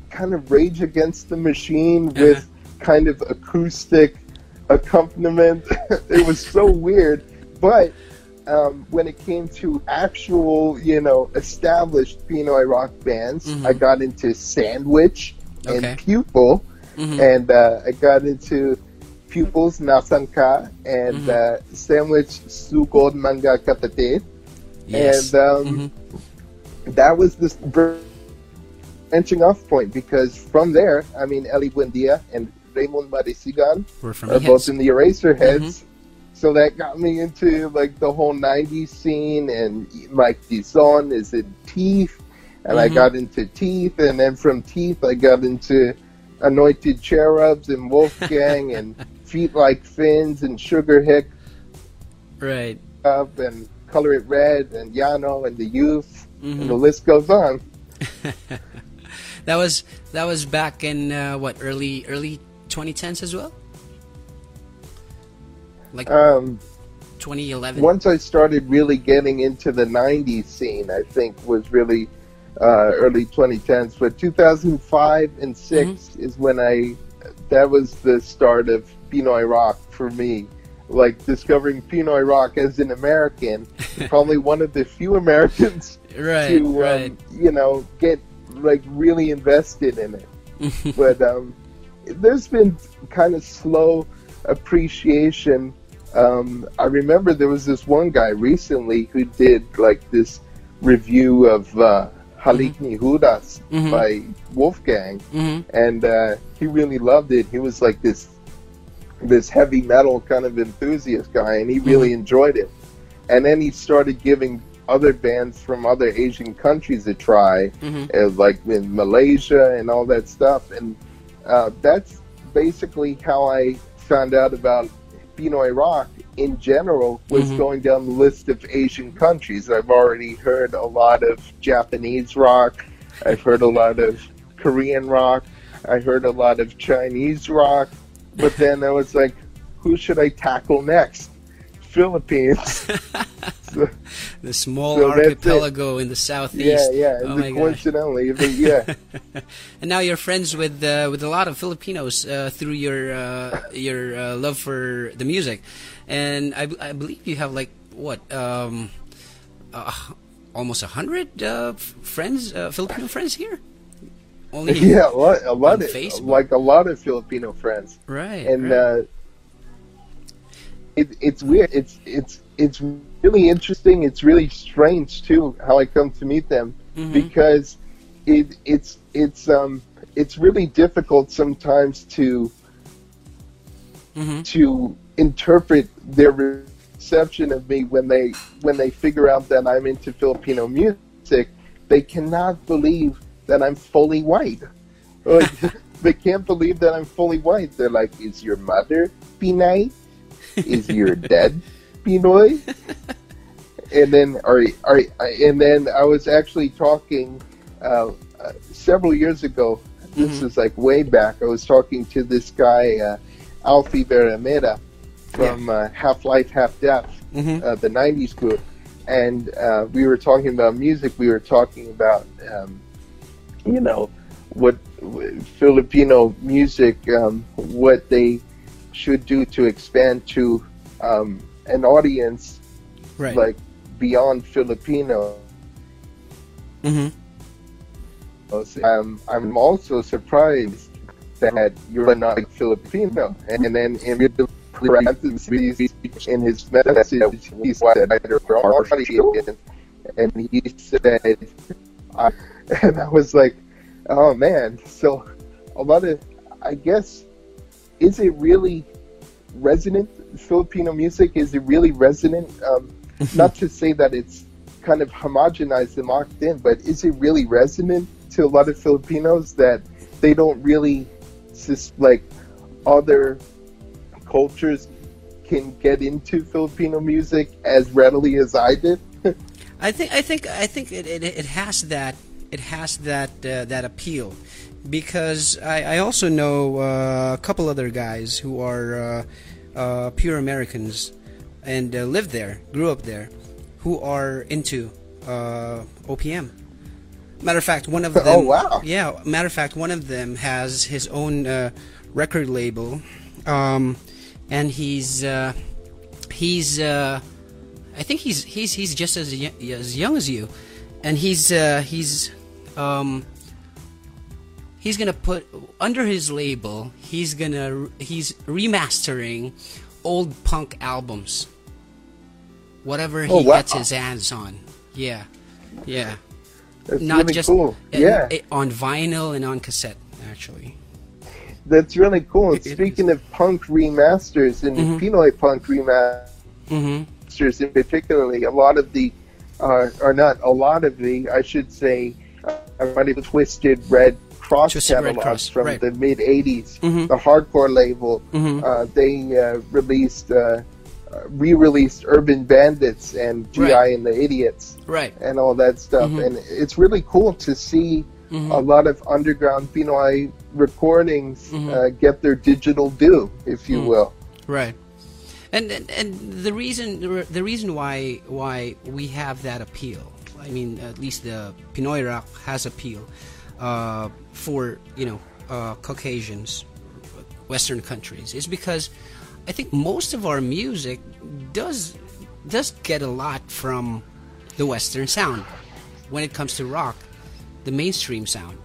kind of Rage Against the Machine with Uh-huh. kind of acoustic accompaniment. it was so weird, but um, when it came to actual, you know, established Pinoy rock bands, Mhm. I got into Sandwich and Okay. Pupil, Mhm. and uh, I got into Pupils Nasangka and Mhm. uh, Sandwich Sugod Manga Kapatid. yes. And um, Mhm. that was the branching off point because from there, I mean, Ely Buendia and Raimund Marasigan We're from both in the Eraserheads. Mm-hmm. So that got me into like the whole '90s scene, and Mike Dizon is in Teeth, and I Mhm. got into Teeth, and then from Teeth I got into Anointed Cherubs and Wolfgang and Feet Like Fins and Sugar Hick Right. Up and Color It Red and Yano and the Youth, Mhm. and the list goes on. that was that was back in uh, what early early 2010s as well. Like Um, 2011. once I started really getting into the '90s scene, I think was really uh, early 2010s. But 2005 and 6 Mm-hmm. is when I that was the start of Pinoy rock for me. Like discovering Pinoy rock as an American, probably one of the few Americans Right. to right. um, you know get like really invested in it. but um, there's been kind of slow appreciation. Um, I remember there was this one guy recently who did like this review of uh, Halik ni Judas Mhm. by Wolfgang, Mhm. and uh, he really loved it. He was like this this heavy metal kind of enthusiast guy, and he really enjoyed it. And then he started giving other bands from other Asian countries a try, Mhm. uh, like in Malaysia and all that stuff. And uh, that's basically how I found out about Pinoy rock in general was Mhm. going down the list of Asian countries. I've already heard a lot of Japanese rock. I've heard a lot of Korean rock. I heard a lot of Chinese rock. But then I was like, who should I tackle next? Philippines. So- the small so archipelago in the southeast. yeah. yeah. Oh and my coincidentally, yeah. and now you're friends with uh, with a lot of Filipinos uh, through your uh, your uh, love for the music, and I, b- I believe you have like what um, uh, almost a hundred uh, friends, uh, Filipino friends here. Only yeah, a lot, a lot of Facebook. like a lot of Filipino friends, right. and right. uh, it, it's weird. It's it's it's really interesting. It's really strange too how I come to meet them Mhm. because it it's it's um it's really difficult sometimes to Mhm. to interpret their reception of me when they when they figure out that I'm into Filipino music. They cannot believe that I'm fully white. Like, they can't believe that I'm fully white. They're like, "Is your mother Pinay? Is your dad Pinoy?" and then, are, are, and then I was actually talking uh, uh, several years ago. This Mhm. is like way back. I was talking to this guy, uh, Alfie Vera Mella, from uh, Half Life, Half Death, Mhm. uh, the '90s group, and uh, we were talking about music. We were talking about, um, you know, what w- Filipino music, um, what they should do to expand to um, an audience right. like beyond Filipino. Mhm. Um, I'm also surprised that you're not Filipino. And then in parentheses in his message, he said, and he said, I, and I was like, oh man. So a lot of, I guess, is it really resonant? Filipino music is it really resonant? Um, not to say that it's kind of homogenized and locked in, but is it really resonant to a lot of Filipinos that they don't really sus- like other cultures can get into Filipino music as readily as I did? I think I think I think it, it, it has that it has that uh, that appeal because I, I also know uh, a couple other guys who are uh, uh, pure Americans and uh, live there, grew up there, who are into uh, OPM. Matter of fact, one of them. Oh, wow. Yeah, matter of fact, one of them has his own uh, record label, um, and he's uh, he's uh, I think he's he's he's just as y- as young as you, and he's uh, he's um, he's gonna put under his label. He's gonna he's remastering old punk albums, whatever he Oh, wow. gets his hands on. Yeah, yeah. That's Not really just cool. yeah, eh, on vinyl and on cassette actually. that's really cool. It- it speaking of punk remasters and Mhm. Pinoy punk remasters Mm-hmm. in particularly, a lot of the, uh, or not a lot of the, I should say, uh, I might have twisted red cross Twisted catalogs Cross, from right. the mid '80s. Mhm. The hardcore label, Mhm. uh, they uh, released, uh, re-released Urban Bandits and GI Right. and the Idiots. Right. and all that stuff. Mhm. And it's really cool to see Mhm. a lot of underground Pinoy recordings Mhm. uh, get their digital due, if you Mhm. will. Right. And, and and the reason the reason why why we have that appeal, I mean, at least the Pinoy rock has appeal uh, for you know uh, Caucasians, Western countries, is because I think most of our music does does get a lot from the Western sound when it comes to rock, the mainstream sound.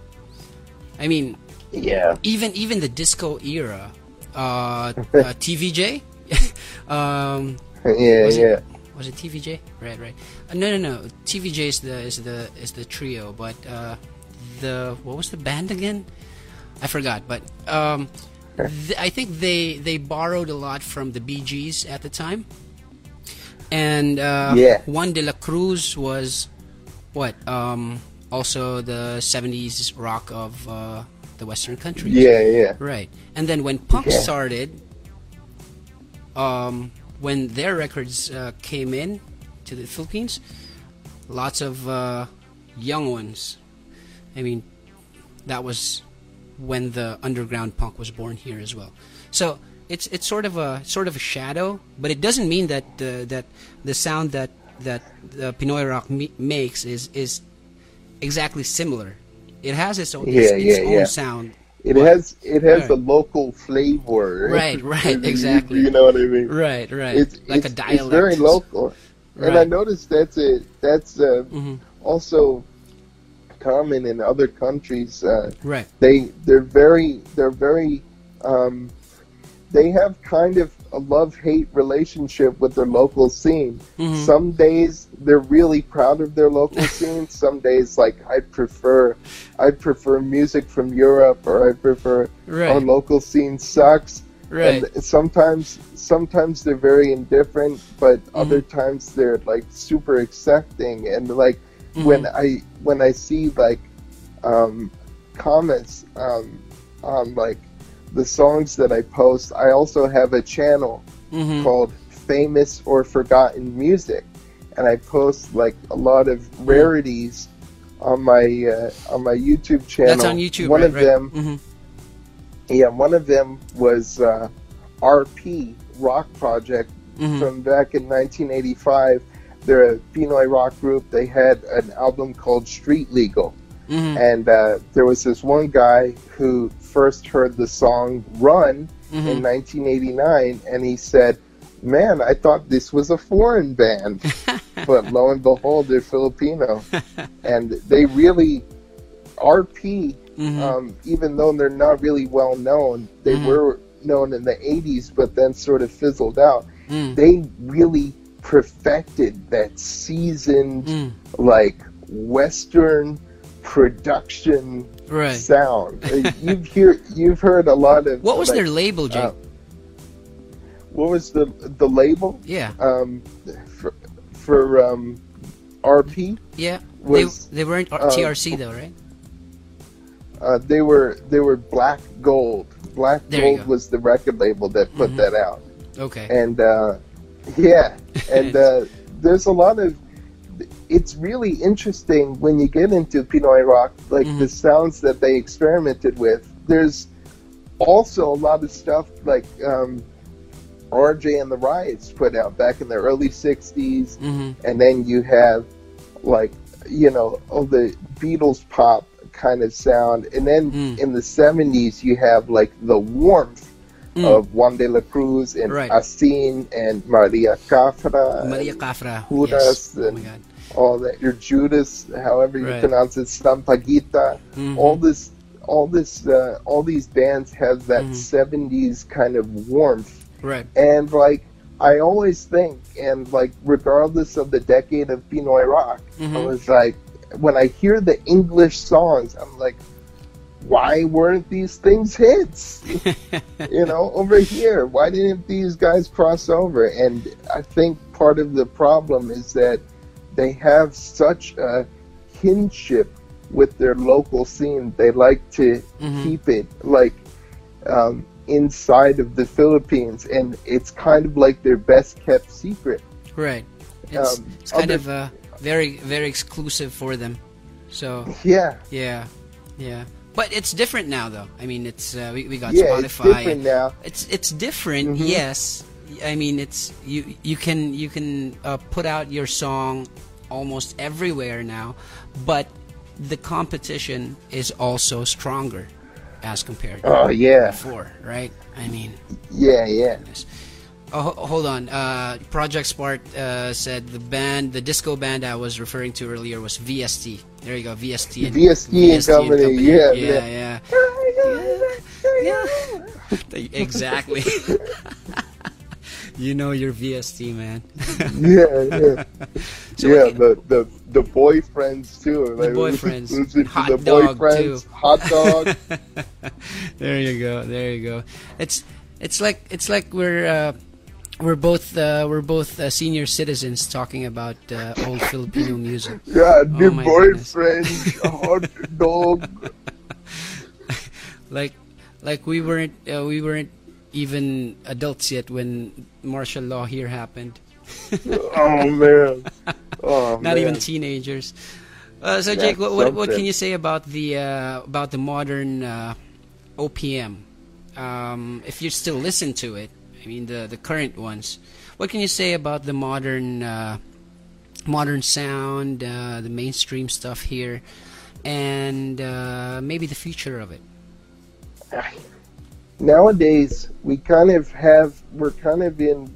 I mean, Yeah. even even the disco era, uh, uh, TVJ, um, Yeah, was yeah. it was it TVJ? Right, right. Uh, no, no, no. TVJ is the is the is the trio, but uh, the what was the band again? I forgot, but um, th- I think they they borrowed a lot from the Bee Gees at the time, and uh, Yeah. Juan de la Cruz was what um, also the '70s rock of uh, the Western countries. Yeah, yeah. Right. And then when punk Yeah. started, um, when their records uh, came in to the Philippines, lots of uh, young ones. I mean, that was when the underground punk was born here as well. So it's it's sort of a sort of a shadow, but it doesn't mean that uh, that the sound that that the Pinoy rock makes is is exactly similar. It has its own, its, Yeah, its yeah, own yeah. sound. It What? has it has Right. a local flavor. Right, right, exactly. You know what I mean? Right, right. It's like it's, a dialect. It's very local, and I noticed that's it. That's uh, Mhm. also common in other countries. Uh, Right. they they're very they're very um, they have kind of a love hate relationship with their local scene. Mhm. Some days they're really proud of their local scene. Some days like I prefer I prefer music from Europe or I prefer Right. our local scene sucks. Right. And sometimes sometimes they're very indifferent, but Mm-hmm. other times they're like super accepting and like when Mm-hmm. I when I see like um, comments um, on like the songs that I post, I also have a channel Mhm. called Famous or Forgotten Music, and I post like a lot of rarities on my uh, on my YouTube channel. That's on YouTube. One right, of right. them, Mhm. yeah, one of them was uh, RP Rock Project Mhm. from back in 1985. They're a Pinoy rock group. They had an album called Street Legal. Mhm. And uh, there was this one guy who first heard the song Run in Mhm. 1989, and he said, Man, I thought this was a foreign band. but lo and behold, they're Filipino. and they really, RP, Mhm. um, even though they're not really well known, they Mhm. were known in the 80s, but then sort of fizzled out. Mm. They really perfected that seasoned, Mm. like, Western production Right. sound. Uh, you've hear you've heard a lot of What was like, their label, Jake? uh, what was the the label yeah. um, for for um, RP? Yeah. was, they they weren't uh, TRC though, right? Uh, they were they were Black Gold. Black There Gold was the record label that put Mhm. that out, Okay. and uh, yeah, and uh, there's a lot of. It's really interesting when you get into Pinoy rock, like Mhm. the sounds that they experimented with. There's also a lot of stuff like um, RJ and the Riots put out back in the early '60s, hmm and then you have like you know all the Beatles pop kind of sound, and then Mm. in the '70s you have like the warmth of Juan de la Cruz and Right. Asin and Maria Cafra, Maria Cafra. Judas Yes. Oh and God. all that. Your Judas, however you Right. pronounce it, Stampagita. Mhm. All this, all this, uh, all these bands have that Mhm. '70s kind of warmth Right. and like I always think, and like regardless of the decade of Pinoy rock, I Mhm. was like, when I hear the English songs, I'm like, why weren't these things hits? you know, over here, why didn't these guys cross over? And I think part of the problem is that they have such a kinship with their local scene. They like to Mhm. keep it like um, inside of the Philippines, and it's kind of like their best kept secret. Right. It's, Um, it's kind other- of uh, very very exclusive for them. So Yeah, yeah, yeah. But it's different now, though. I mean, it's uh, we, we got yeah, it's Spotify. different now. It's it's different, Mhm. yes. I mean, it's you you can you can uh, put out your song almost everywhere now, but the competition is also stronger as compared to Oh yeah, before, right? I mean, yeah, yeah. goodness. Oh, hold on. Uh, Project Spark uh, said the band, the disco band I was referring to earlier was VST. There you go, VST. And, VST and company, yeah, yeah, yeah. yeah. exactly. you know your VST, man. yeah, yeah. So yeah, what- the, the the boyfriends too. The Like, boyfriends. listen Hot the dog, boyfriends, too. hot dog. there you go. There you go. It's it's like it's like we're uh, we're both uh, we're both uh, senior citizens talking about uh, old Filipino music. yeah, the Oh boyfriends, hot dog. Like like we weren't uh, we weren't even adults yet when martial law here happened. Oh man. Oh Not man. even teenagers. Uh, so Jake, what, what what can you say about the uh, about the modern uh, OPM? Um, if you still listen to it, I mean the the current ones. What can you say about the modern uh, modern sound, uh, the mainstream stuff here, and uh, maybe the future of it? nowadays we kind of have we're kind of in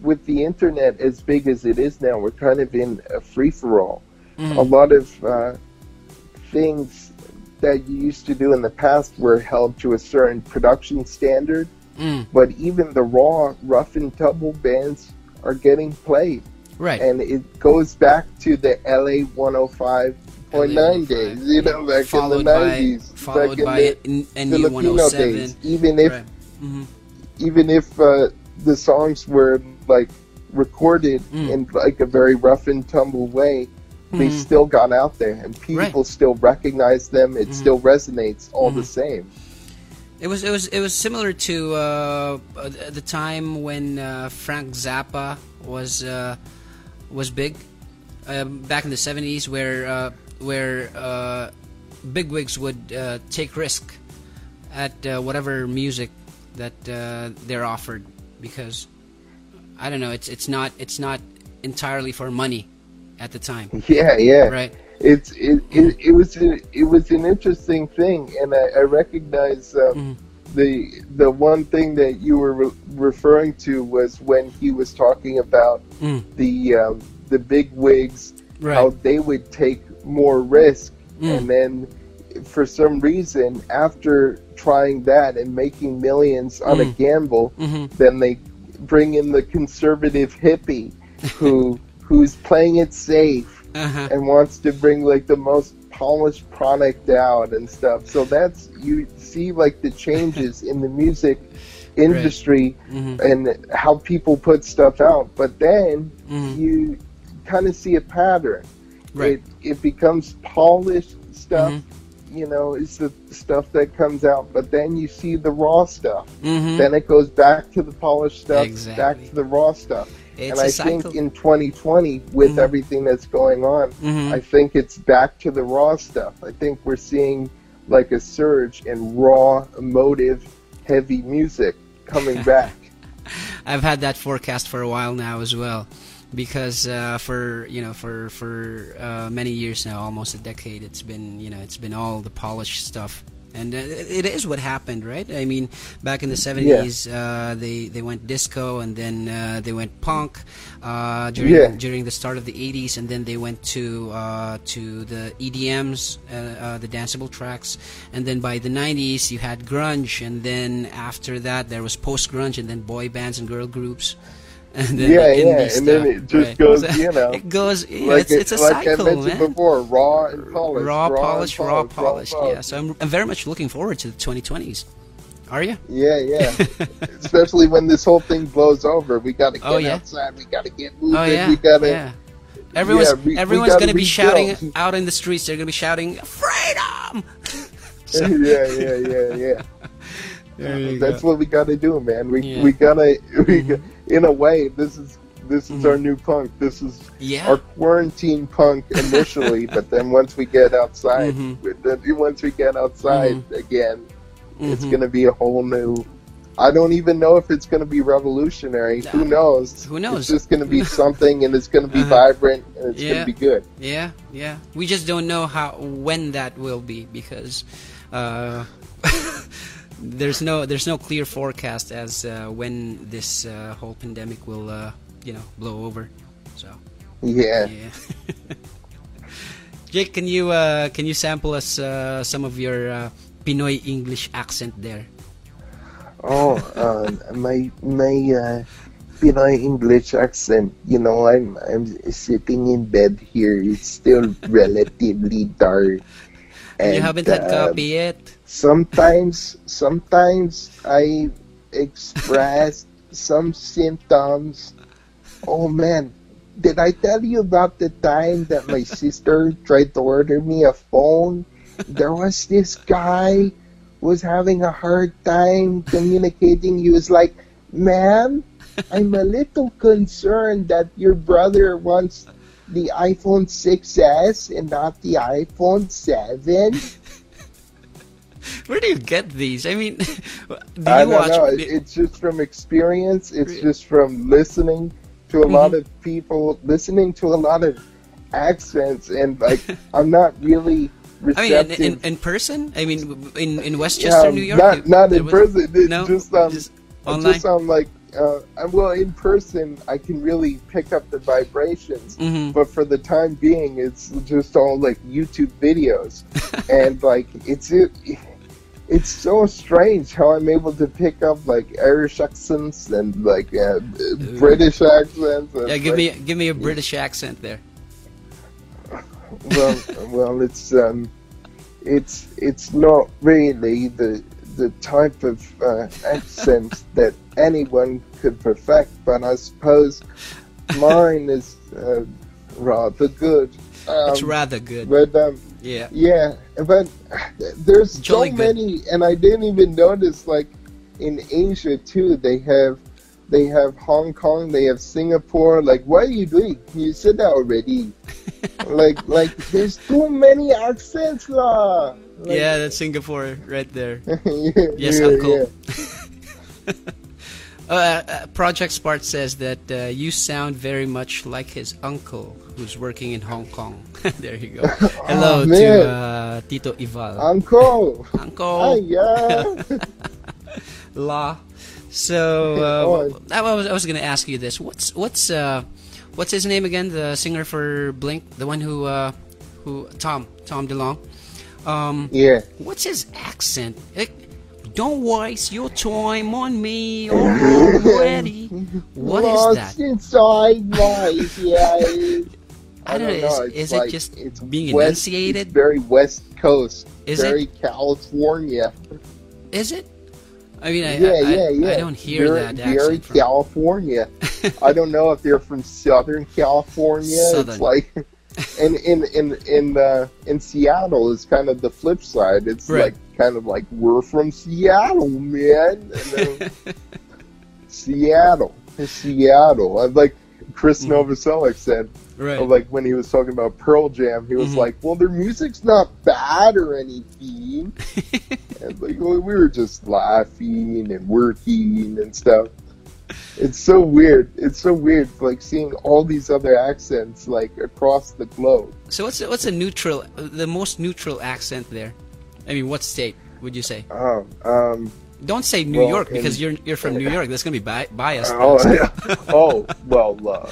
with the internet as big as it is now we're kind of in a free for all Mm. a lot of uh, things that you used to do in the past were held to a certain production standard Mm, but even the raw rough and tumble bands are getting played right. and it goes back to the LA 105.9 LA days you know back followed in the 90s followed back in by the Filipino days even if Right. hmm even if uh, the songs were like recorded Mm. in like a very rough and tumble way, they Mhm. still got out there and people still recognize them. It Mhm. still resonates all the Mhm. same. It was it was it was similar to uh, uh, the time when uh, Frank Zappa was uh, was big um, back in the seventies, where uh, where uh, bigwigs would uh, take risk at uh, whatever music that uh, they're offered because I don't know it's it's not it's not entirely for money at the time, Yeah, yeah. right? It's it, it, it was a, it was an interesting thing, and I, I recognize um, the the one thing that you were re- referring to was when he was talking about Mm, the um, the big wigs how they would take more risk Mm. and then for some reason after trying that and making millions on a Mm. gamble hmm then they bring in the conservative hippie who who's playing it safe Uh-huh. and wants to bring like the most polished product out and stuff so that's you see like the changes in the music industry hmm and how people put stuff out but then hmm you kind of see a pattern. Right. It, it becomes polished stuff, Mhm. you know, it's the stuff that comes out, but then you see the raw stuff. hmm Then it goes back to the polished stuff, back to the raw stuff. It's and I cycle. think in 2020, with Mhm. everything that's going on, Mhm. I think it's back to the raw stuff. I think we're seeing like a surge in raw, emotive, heavy music coming back. I've had that forecast for a while now as well, because uh, for you know for for uh, many years now, almost a decade, it's been you know it's been all the polished stuff, and uh, it is what happened, right? I mean, back in the '70s, yeah. uh, they they went disco, and then uh, they went punk uh, during yeah. during the start of the '80s, and then they went to uh, to the EDMs, uh, the danceable tracks, and then by the '90s you had grunge, and then after that there was post grunge, and then boy bands and girl groups. And then yeah, yeah, and stuff, then it just right. goes, you know, it goes. Yeah, like it's, it's a like cycle, I mentioned man. before, raw and polished, raw, raw polish, raw polish. Raw yeah, so I'm, I'm very much looking forward to the 2020s. Are you? Yeah, yeah. Especially when this whole thing blows over, we got to oh, get oh, yeah? outside. We got to get moving. Oh, yeah? We got to. Yeah. Everyone's yeah, we, everyone's going to be shouting out in the streets. They're going to be shouting freedom. so. yeah, yeah, yeah, yeah. That's go. what we got to do, man. We yeah. we gotta we, mm-hmm in a way, this is this is mm-hmm. our new punk. This is yeah. our quarantine punk initially, but then once we get outside, mm-hmm. once we get outside mm-hmm. again, it's mm-hmm. going to be a whole new. I don't even know if it's going to be revolutionary. No. Who knows? Who knows? It's just going to be something, and it's going to be uh-huh. vibrant, and it's yeah. going to be good. Yeah, yeah. We just don't know how when that will be because. Uh, there's no there's no clear forecast as uh, when this uh, whole pandemic will uh, you know blow over. So yeah. yeah. Jake, can you uh, can you sample us uh, some of your uh, Pinoy English accent there? Oh, my my Pinoy English accent. You know, I'm I'm sitting in bed here. It's still relatively dark. And, you haven't had coffee yet sometimes sometimes I express some symptoms. Oh man, did I tell you about the time that my sister tried to order me a phone? There was this guy was having a hard time communicating. He was like, "Ma'am, I'm a little concerned that your brother wants the iPhone 6s and not the iPhone 7." Where do you get these? I mean, do you I don't watch? Know. It's just from experience. It's just from listening to a mm-hmm. lot of people, listening to a lot of accents, and like I'm not really. Receptive. I mean, in, in, in, person. I mean, in in Westchester, yeah, New York. Not not in was, person. It's no, just um, just online. Just on like uh, well, in person, I can really pick up the vibrations, mm-hmm. but for the time being, it's just all like YouTube videos, and like it's it, it's so strange how I'm able to pick up like Irish accents and like uh, British accents. yeah, give like, me give me a British accent there. Well, well, it's um, it's it's not really the the type of uh, accent that anyone could perfect, but I suppose mine is uh, rather good. Um, it's rather good. But um, yeah. Yeah, but there's Jolly so good. many, and I didn't even notice. Like in Asia too, they have they have Hong Kong, they have Singapore. Like, what are you doing? You said that already. like, like there's too many accents, lah. Like, yeah, that's Singapore right there. yeah, yes, yeah, uncle. Yeah. Uh, uh, Project Spart says that uh, you sound very much like his uncle who's working in Hong Kong. there you go. Hello oh, to uh, Tito Ival. Uncle. uncle. yeah. La. So uh, I was I was gonna ask you this. What's what's uh what's his name again? The singer for Blink, the one who uh who Tom Tom DeLonge. Um, yeah. What's his accent? It, don't waste your time on me already. What Lost is that? inside my yeah. I don't, know. Is, is like, it just it's being west, enunciated? It's very West Coast. Is very it? California. Is it? I mean, I, yeah, I, yeah, yeah. I don't hear very, that Very from... California. I don't know if they're from Southern California. Southern. It's like, and in in in uh, in Seattle is kind of the flip side. It's right. like kind of like we're from Seattle, man. Seattle, Seattle. I'm like Chris mm-hmm. Novoselic said, right. like when he was talking about Pearl Jam, he was mm-hmm. like, "Well, their music's not bad or anything." and like well, we were just laughing and working and stuff. It's so weird. It's so weird, like seeing all these other accents like across the globe. So what's what's a neutral, the most neutral accent there? I mean, what state? Would you say? Oh, um, Don't say New Well, York in- because you're you're from New York. That's gonna be bi- biased. oh, oh, well, uh,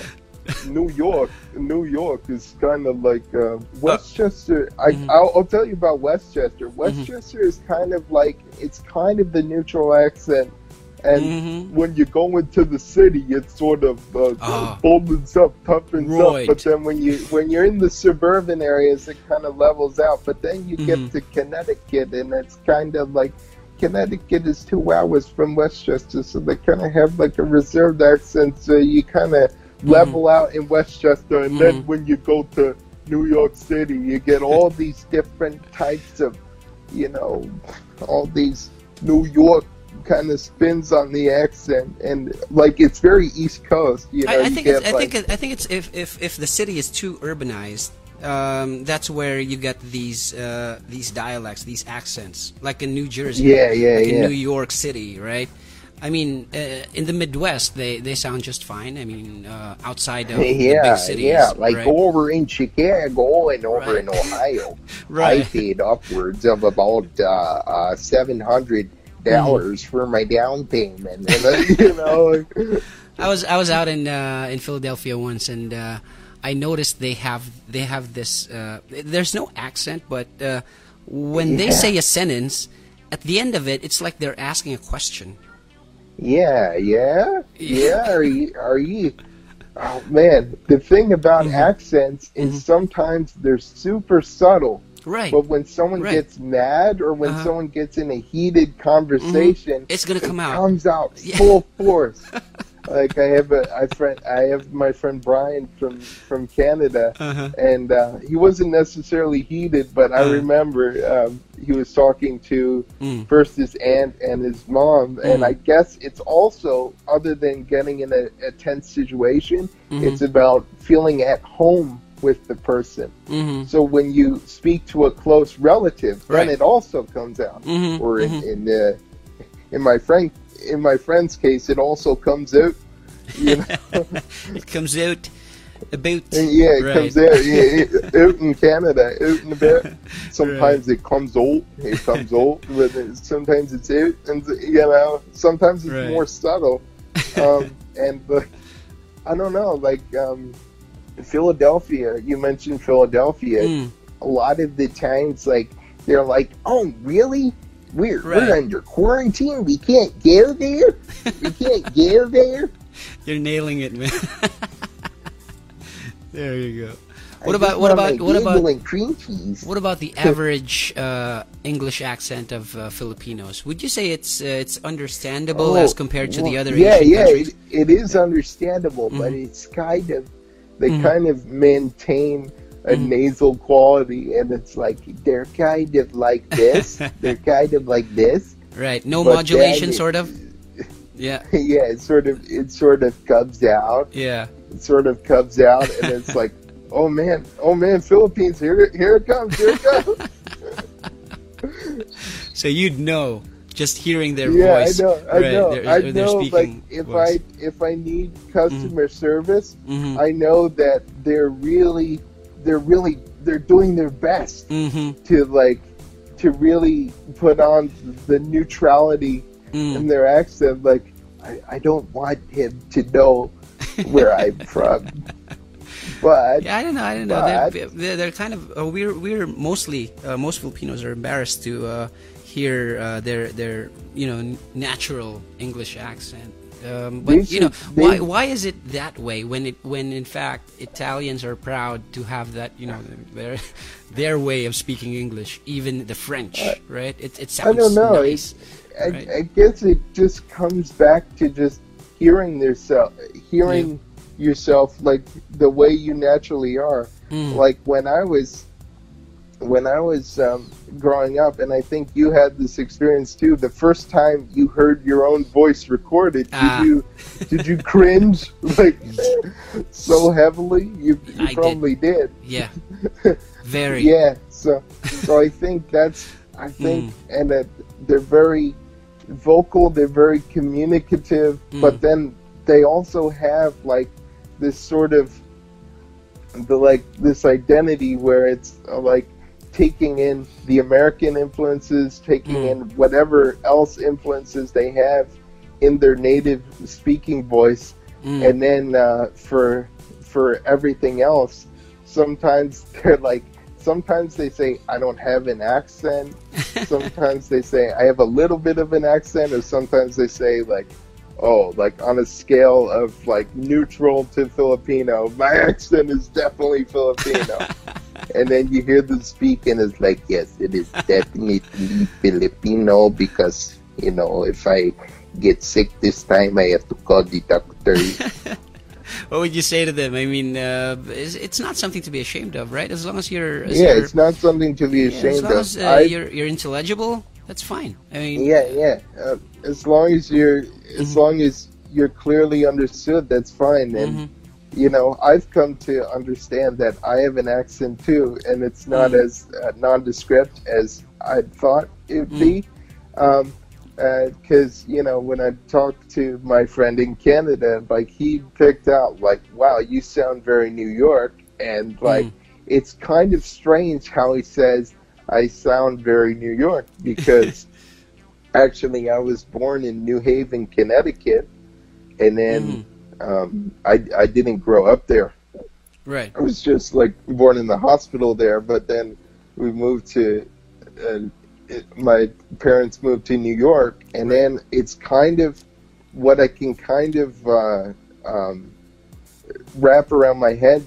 New York, New York is kind of like uh, Westchester. I, Mhm. I'll, I'll tell you about Westchester. Westchester is kind of like it's kind of the neutral accent, and Mhm. when you go into the city, it sort of uh, Ah. bullens up, toughens Right. up. But then when you when you're in the suburban areas, it kind of levels out. But then you Mhm. get to Connecticut, and it's kind of like Connecticut is two hours from Westchester, so they kind of have like a reserved accent. So you kind of level out in Westchester, and then Mhm. when you go to New York City, you get all these different types of, you know, all these New York kind of spins on the accent, and like it's very East Coast. You know, I, I think it's, I like, think it, I think it's if, if if the city is too urbanized, um, that's where you get these uh, these dialects, these accents, like in New Jersey, Yeah, yeah, like in. New York City, right? I mean, uh, in the Midwest, they, they sound just fine. I mean, uh, outside of the yeah, big cities, yeah, like right? over in Chicago and over Right. in Ohio, Right. I paid upwards of about uh, uh, seven hundred dollars Mm-hmm. for my down payment, and you know, I was I was out in uh, in Philadelphia once, and uh, I noticed they have they have this. Uh, there's no accent, but uh, when they say a sentence, at the end of it, it's like they're asking a question. yeah, yeah, Yeah. yeah. Are you? Are you? Oh man, the thing about Mhm. accents is Mhm. sometimes they're super subtle. Right. But when someone Right. gets mad or when Uh-huh. Mm-hmm. someone gets in a heated conversation, It's gonna come it out. comes out Yeah. full force. like I have a I friend I have my friend Brian from from Canada, Uh-huh. and uh, he wasn't necessarily heated, but I Uh-huh. remember um, he was talking to Mm. first his aunt and his mom, and Mm. I guess it's also other than getting in a, a tense situation, Mhm. it's about feeling at home with the person. Mhm. So when you speak to a close relative, then it also comes out. Mhm. Or in Mhm. in, uh, in my friend in my friend's case, it also comes out. You know? it comes out about. Yeah, it right. comes out. Yeah, out in Canada, out and about. Sometimes it comes out. It comes out. But it- sometimes it's out, and you know, sometimes it's Right. more subtle. Um, and but I don't know, like um, Philadelphia. You mentioned Philadelphia. Mm. a lot of the times like they're like, "Oh, really? We're Right. we're under quarantine. We can't go there. We can't go there." You're nailing it, man. there you go. What just about what about what about cream cheese? What about the average uh, English accent of uh, Filipinos? Would you say it's uh, it's understandable Oh, as compared to the other yeah, Asian yeah, it, it is understandable, but Mhm. it's kind of they Mhm. kind of maintain a Mhm. nasal quality, and it's like they're kind of like this. they're kind of like this. Right. No modulation, it- sort of. Yeah. yeah, it sort of it sort of comes out. Yeah. It sort of comes out, and it's like, oh man, oh man, Philippines, here, here it comes, here it comes. So you'd know just hearing their yeah, voice. I know, I right, know, they're- I they're know. Like if voice. I if I need customer service, Mhm. I know that they're really, they're really, they're doing their best Mhm. to like, to really put on the neutrality Mm. in their accent. Like, I, I don't want him to know where I'm from, but Yeah, I don't know. I don't know. They're, they're, they're kind of uh, we're we're mostly uh, most Filipinos are embarrassed to uh, hear uh, their their you know natural English accent. Um, but you know why why is it that way when it when in fact Italians are proud to have that you know their their way of speaking English even the French right it it sounds I don't know. nice I, Right. I guess it just comes back to just hearing yourself, hearing yourself like the way you naturally are. Mm. Like when I was, when I was um, growing up, and I think you had this experience too. The first time you heard your own voice recorded, did Ah. you did you cringe like so heavily? You, you I did. probably did. yeah very Yeah. So so I think that's I think Mm. and that they're very vocal, they're very communicative, Mm. but then they also have like this sort of the like this identity where it's uh, like taking in the American influences, taking Mm. in whatever else influences they have in their native speaking voice, Mm. and then uh, for for everything else, sometimes they're like, sometimes they say I don't have an accent. sometimes they say I have a little bit of an accent, or sometimes they say like, oh, like on a scale of like neutral to Filipino, my accent is definitely Filipino. And then you hear them speak, and it's like, yes, it is definitely Filipino because you know if I get sick this time, I have to call the doctor. what would you say to them? I mean, uh, it's, it's not something to be ashamed of, right? As long as you're, as yeah, you're, it's not something to be yeah, as ashamed long of. as uh, I- you're you're intelligible, that's fine. I mean, Yeah, yeah. Uh, as long as you're, as Mhm. long as you're clearly understood, that's fine. And mhm, you know, I've come to understand that I have an accent too, and it's not Mm. as uh, nondescript as I thought it would Mm. be. Um, because you know, when I talked to my friend in Canada, like he picked out, like, wow, you sound very New York, and like Mm. it's kind of strange how he says I sound very New York because actually I was born in New Haven, Connecticut, and then mhm. Um, I I didn't grow up there. right. I was just like born in the hospital there, but then we moved to. Uh, it, my parents moved to New York, and then it's kind of what I can kind of uh, um, wrap around my head.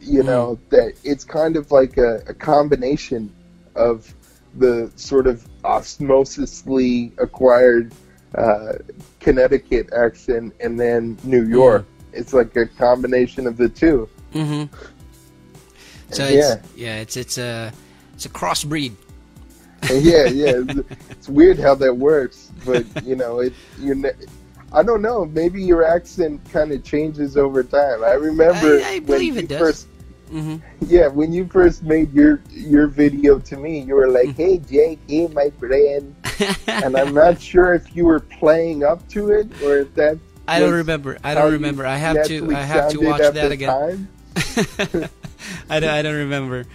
You Mm. know that it's kind of like a, a combination of the sort of osmosisly acquired uh, Connecticut accent and then New York. It's like a combination of the two. Mm-hmm. So Yeah. it's yeah, it's it's a it's a crossbreed. Yeah, yeah. It's, it's weird how that works, but you know, it you ne- I don't know. Maybe your accent kind of changes over time. I remember I- I when you first, Mm-hmm. yeah, when you first made your your video to me, you were like, "Hey, Jake, hey, my friend," and I'm not sure if you were playing up to it or if that. I don't remember. I don't remember. I have to. I have to watch that again. I don't, I don't remember.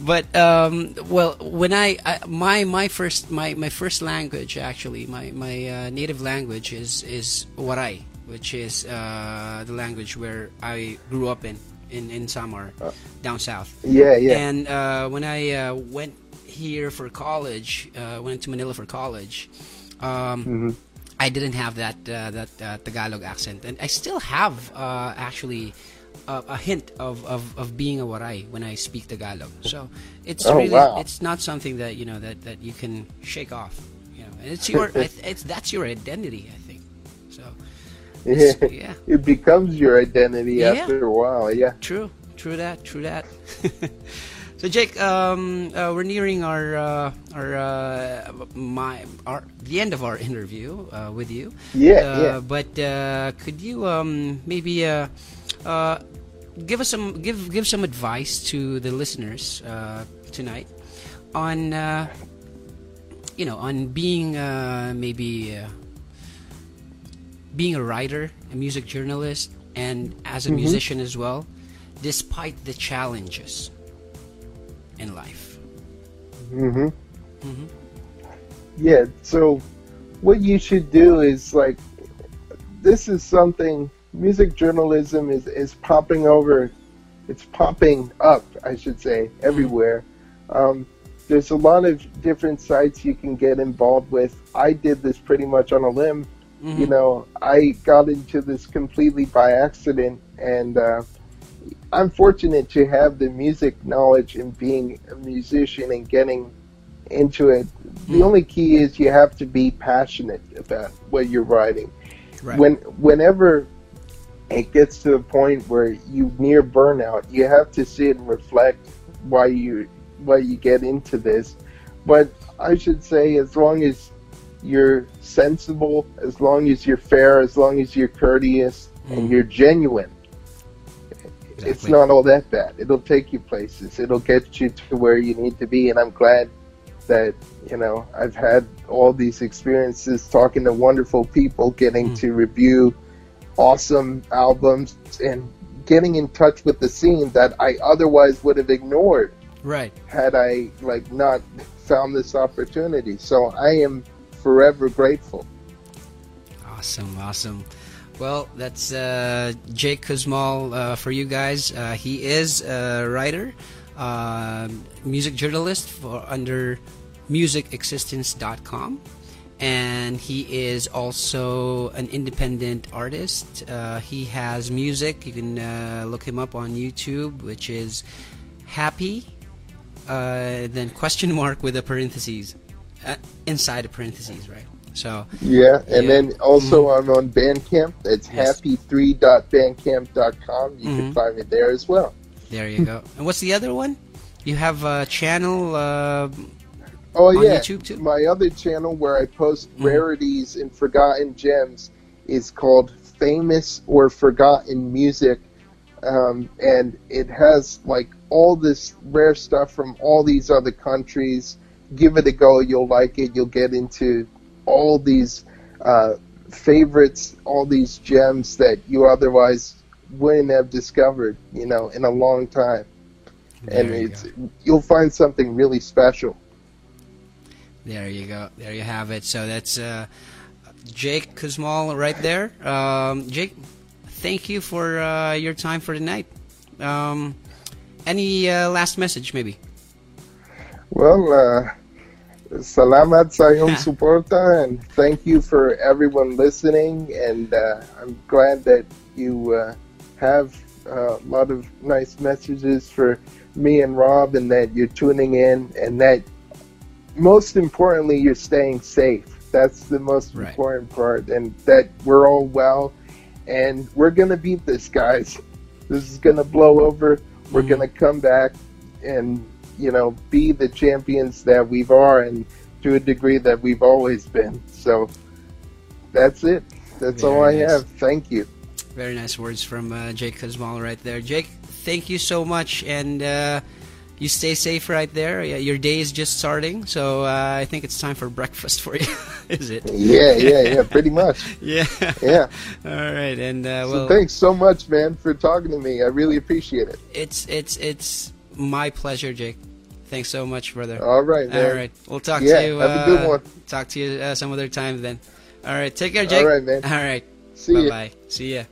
But um, well, when I, I my my first my, my first language actually my my uh, native language is is Waray, which is uh, the language where I grew up in in in Samar, down south. Yeah, yeah. And uh, when I uh, went here for college, uh, went to Manila for college, um, hmm I didn't have that uh, that uh, Tagalog accent, and I still have uh, actually a, a hint of, of, of being a Waray when I speak Tagalog. So it's Oh, really wow. it's not something that you know that, that you can shake off. You know, and it's your I th- it's that's your identity, I think. So Yeah. yeah, It becomes your identity Yeah. after a while. Yeah. true, true that, true that. so Jake, um, uh, we're nearing our uh, our uh, my our the end of our interview uh, with you. Yeah, Uh, yeah. But uh, could you um, maybe uh, uh, give us some give give some advice to the listeners uh, tonight on uh, you know on being uh, maybe uh, being a writer, a music journalist, and as a Mhm. musician as well, despite the challenges in life. hmm hmm Yeah, so what you should do is like this is something music journalism is, is popping over it's popping up, I should say, everywhere. Um, there's a lot of different sites you can get involved with. I did this pretty much on a limb. hmm You know, I got into this completely by accident, and uh, I'm fortunate to have the music knowledge and being a musician and getting into it. The Mm. only key is you have to be passionate about what you're writing. Right. When whenever it gets to the point where you near burnout, you have to sit and reflect why you why you get into this. But I should say, as long as you're sensible, as long as you're fair, as long as you're courteous Mm. and you're genuine, it's not all that bad. It'll take you places. It'll get you to where you need to be. And I'm glad that you know I've had all these experiences talking to wonderful people, getting Mm. to review awesome albums, and getting in touch with the scene that I otherwise would have ignored. Right. Had I like not found this opportunity, so I am forever grateful. Awesome, awesome. Well, that's uh, Jake Kuzmal uh, for you guys. Uh, he is a writer, uh, music journalist for under musicexistence.com. And he is also an independent artist. Uh, he has music. You can uh, look him up on YouTube, which is Happy, then question mark with a parentheses, inside a parentheses, right? So yeah, and yeah. then also mm-hmm. I'm on Bandcamp. It's yes. happy3.bandcamp.com. You mm-hmm. can find me there as well. There you go. and what's the other one? You have a channel. Uh, oh yeah, YouTube too. My other channel where I post mm-hmm. rarities and forgotten gems is called Famous or Forgotten Music. Um, and it has like all this rare stuff from all these other countries. Give it a go, you'll like it. You'll get into all these uh, favorites, all these gems that you otherwise wouldn't have discovered, you know, in a long time. There and you it's go. you'll find something really special. There you go. There you have it. So that's uh, Jake Kuzmal right there. Um, Jake, thank you for uh, your time for tonight. Um, any uh, last message, maybe? Well, uh, Salamat sa iyong suporta and thank you for everyone listening and uh, I'm glad that you uh, have a lot of nice messages for me and Rob and that you're tuning in and that most importantly you're staying safe. That's the most right. important part and that we're all well and we're going to beat this guys. This is going to blow over. We're mm-hmm. going to come back and you know, be the champions that we've are and to a degree that we've always been. So that's it. That's Very all I nice. have. Thank you. Very nice words from uh, Jake Kuzmal right there. Jake, thank you so much, and uh, you stay safe right there. Your day is just starting, so uh, I think it's time for breakfast for you. is it? Yeah, yeah, yeah. Pretty much. yeah. Yeah. All right, and uh, well, so thanks so much, man, for talking to me. I really appreciate it. It's it's it's my pleasure, Jake. Thanks so much, brother. All right, man. All right. We'll talk yeah, to you. Have a good uh, one. Talk to you uh, some other time then. All right. Take care, Jake. All right, man. All right. See bye you. Bye. See ya.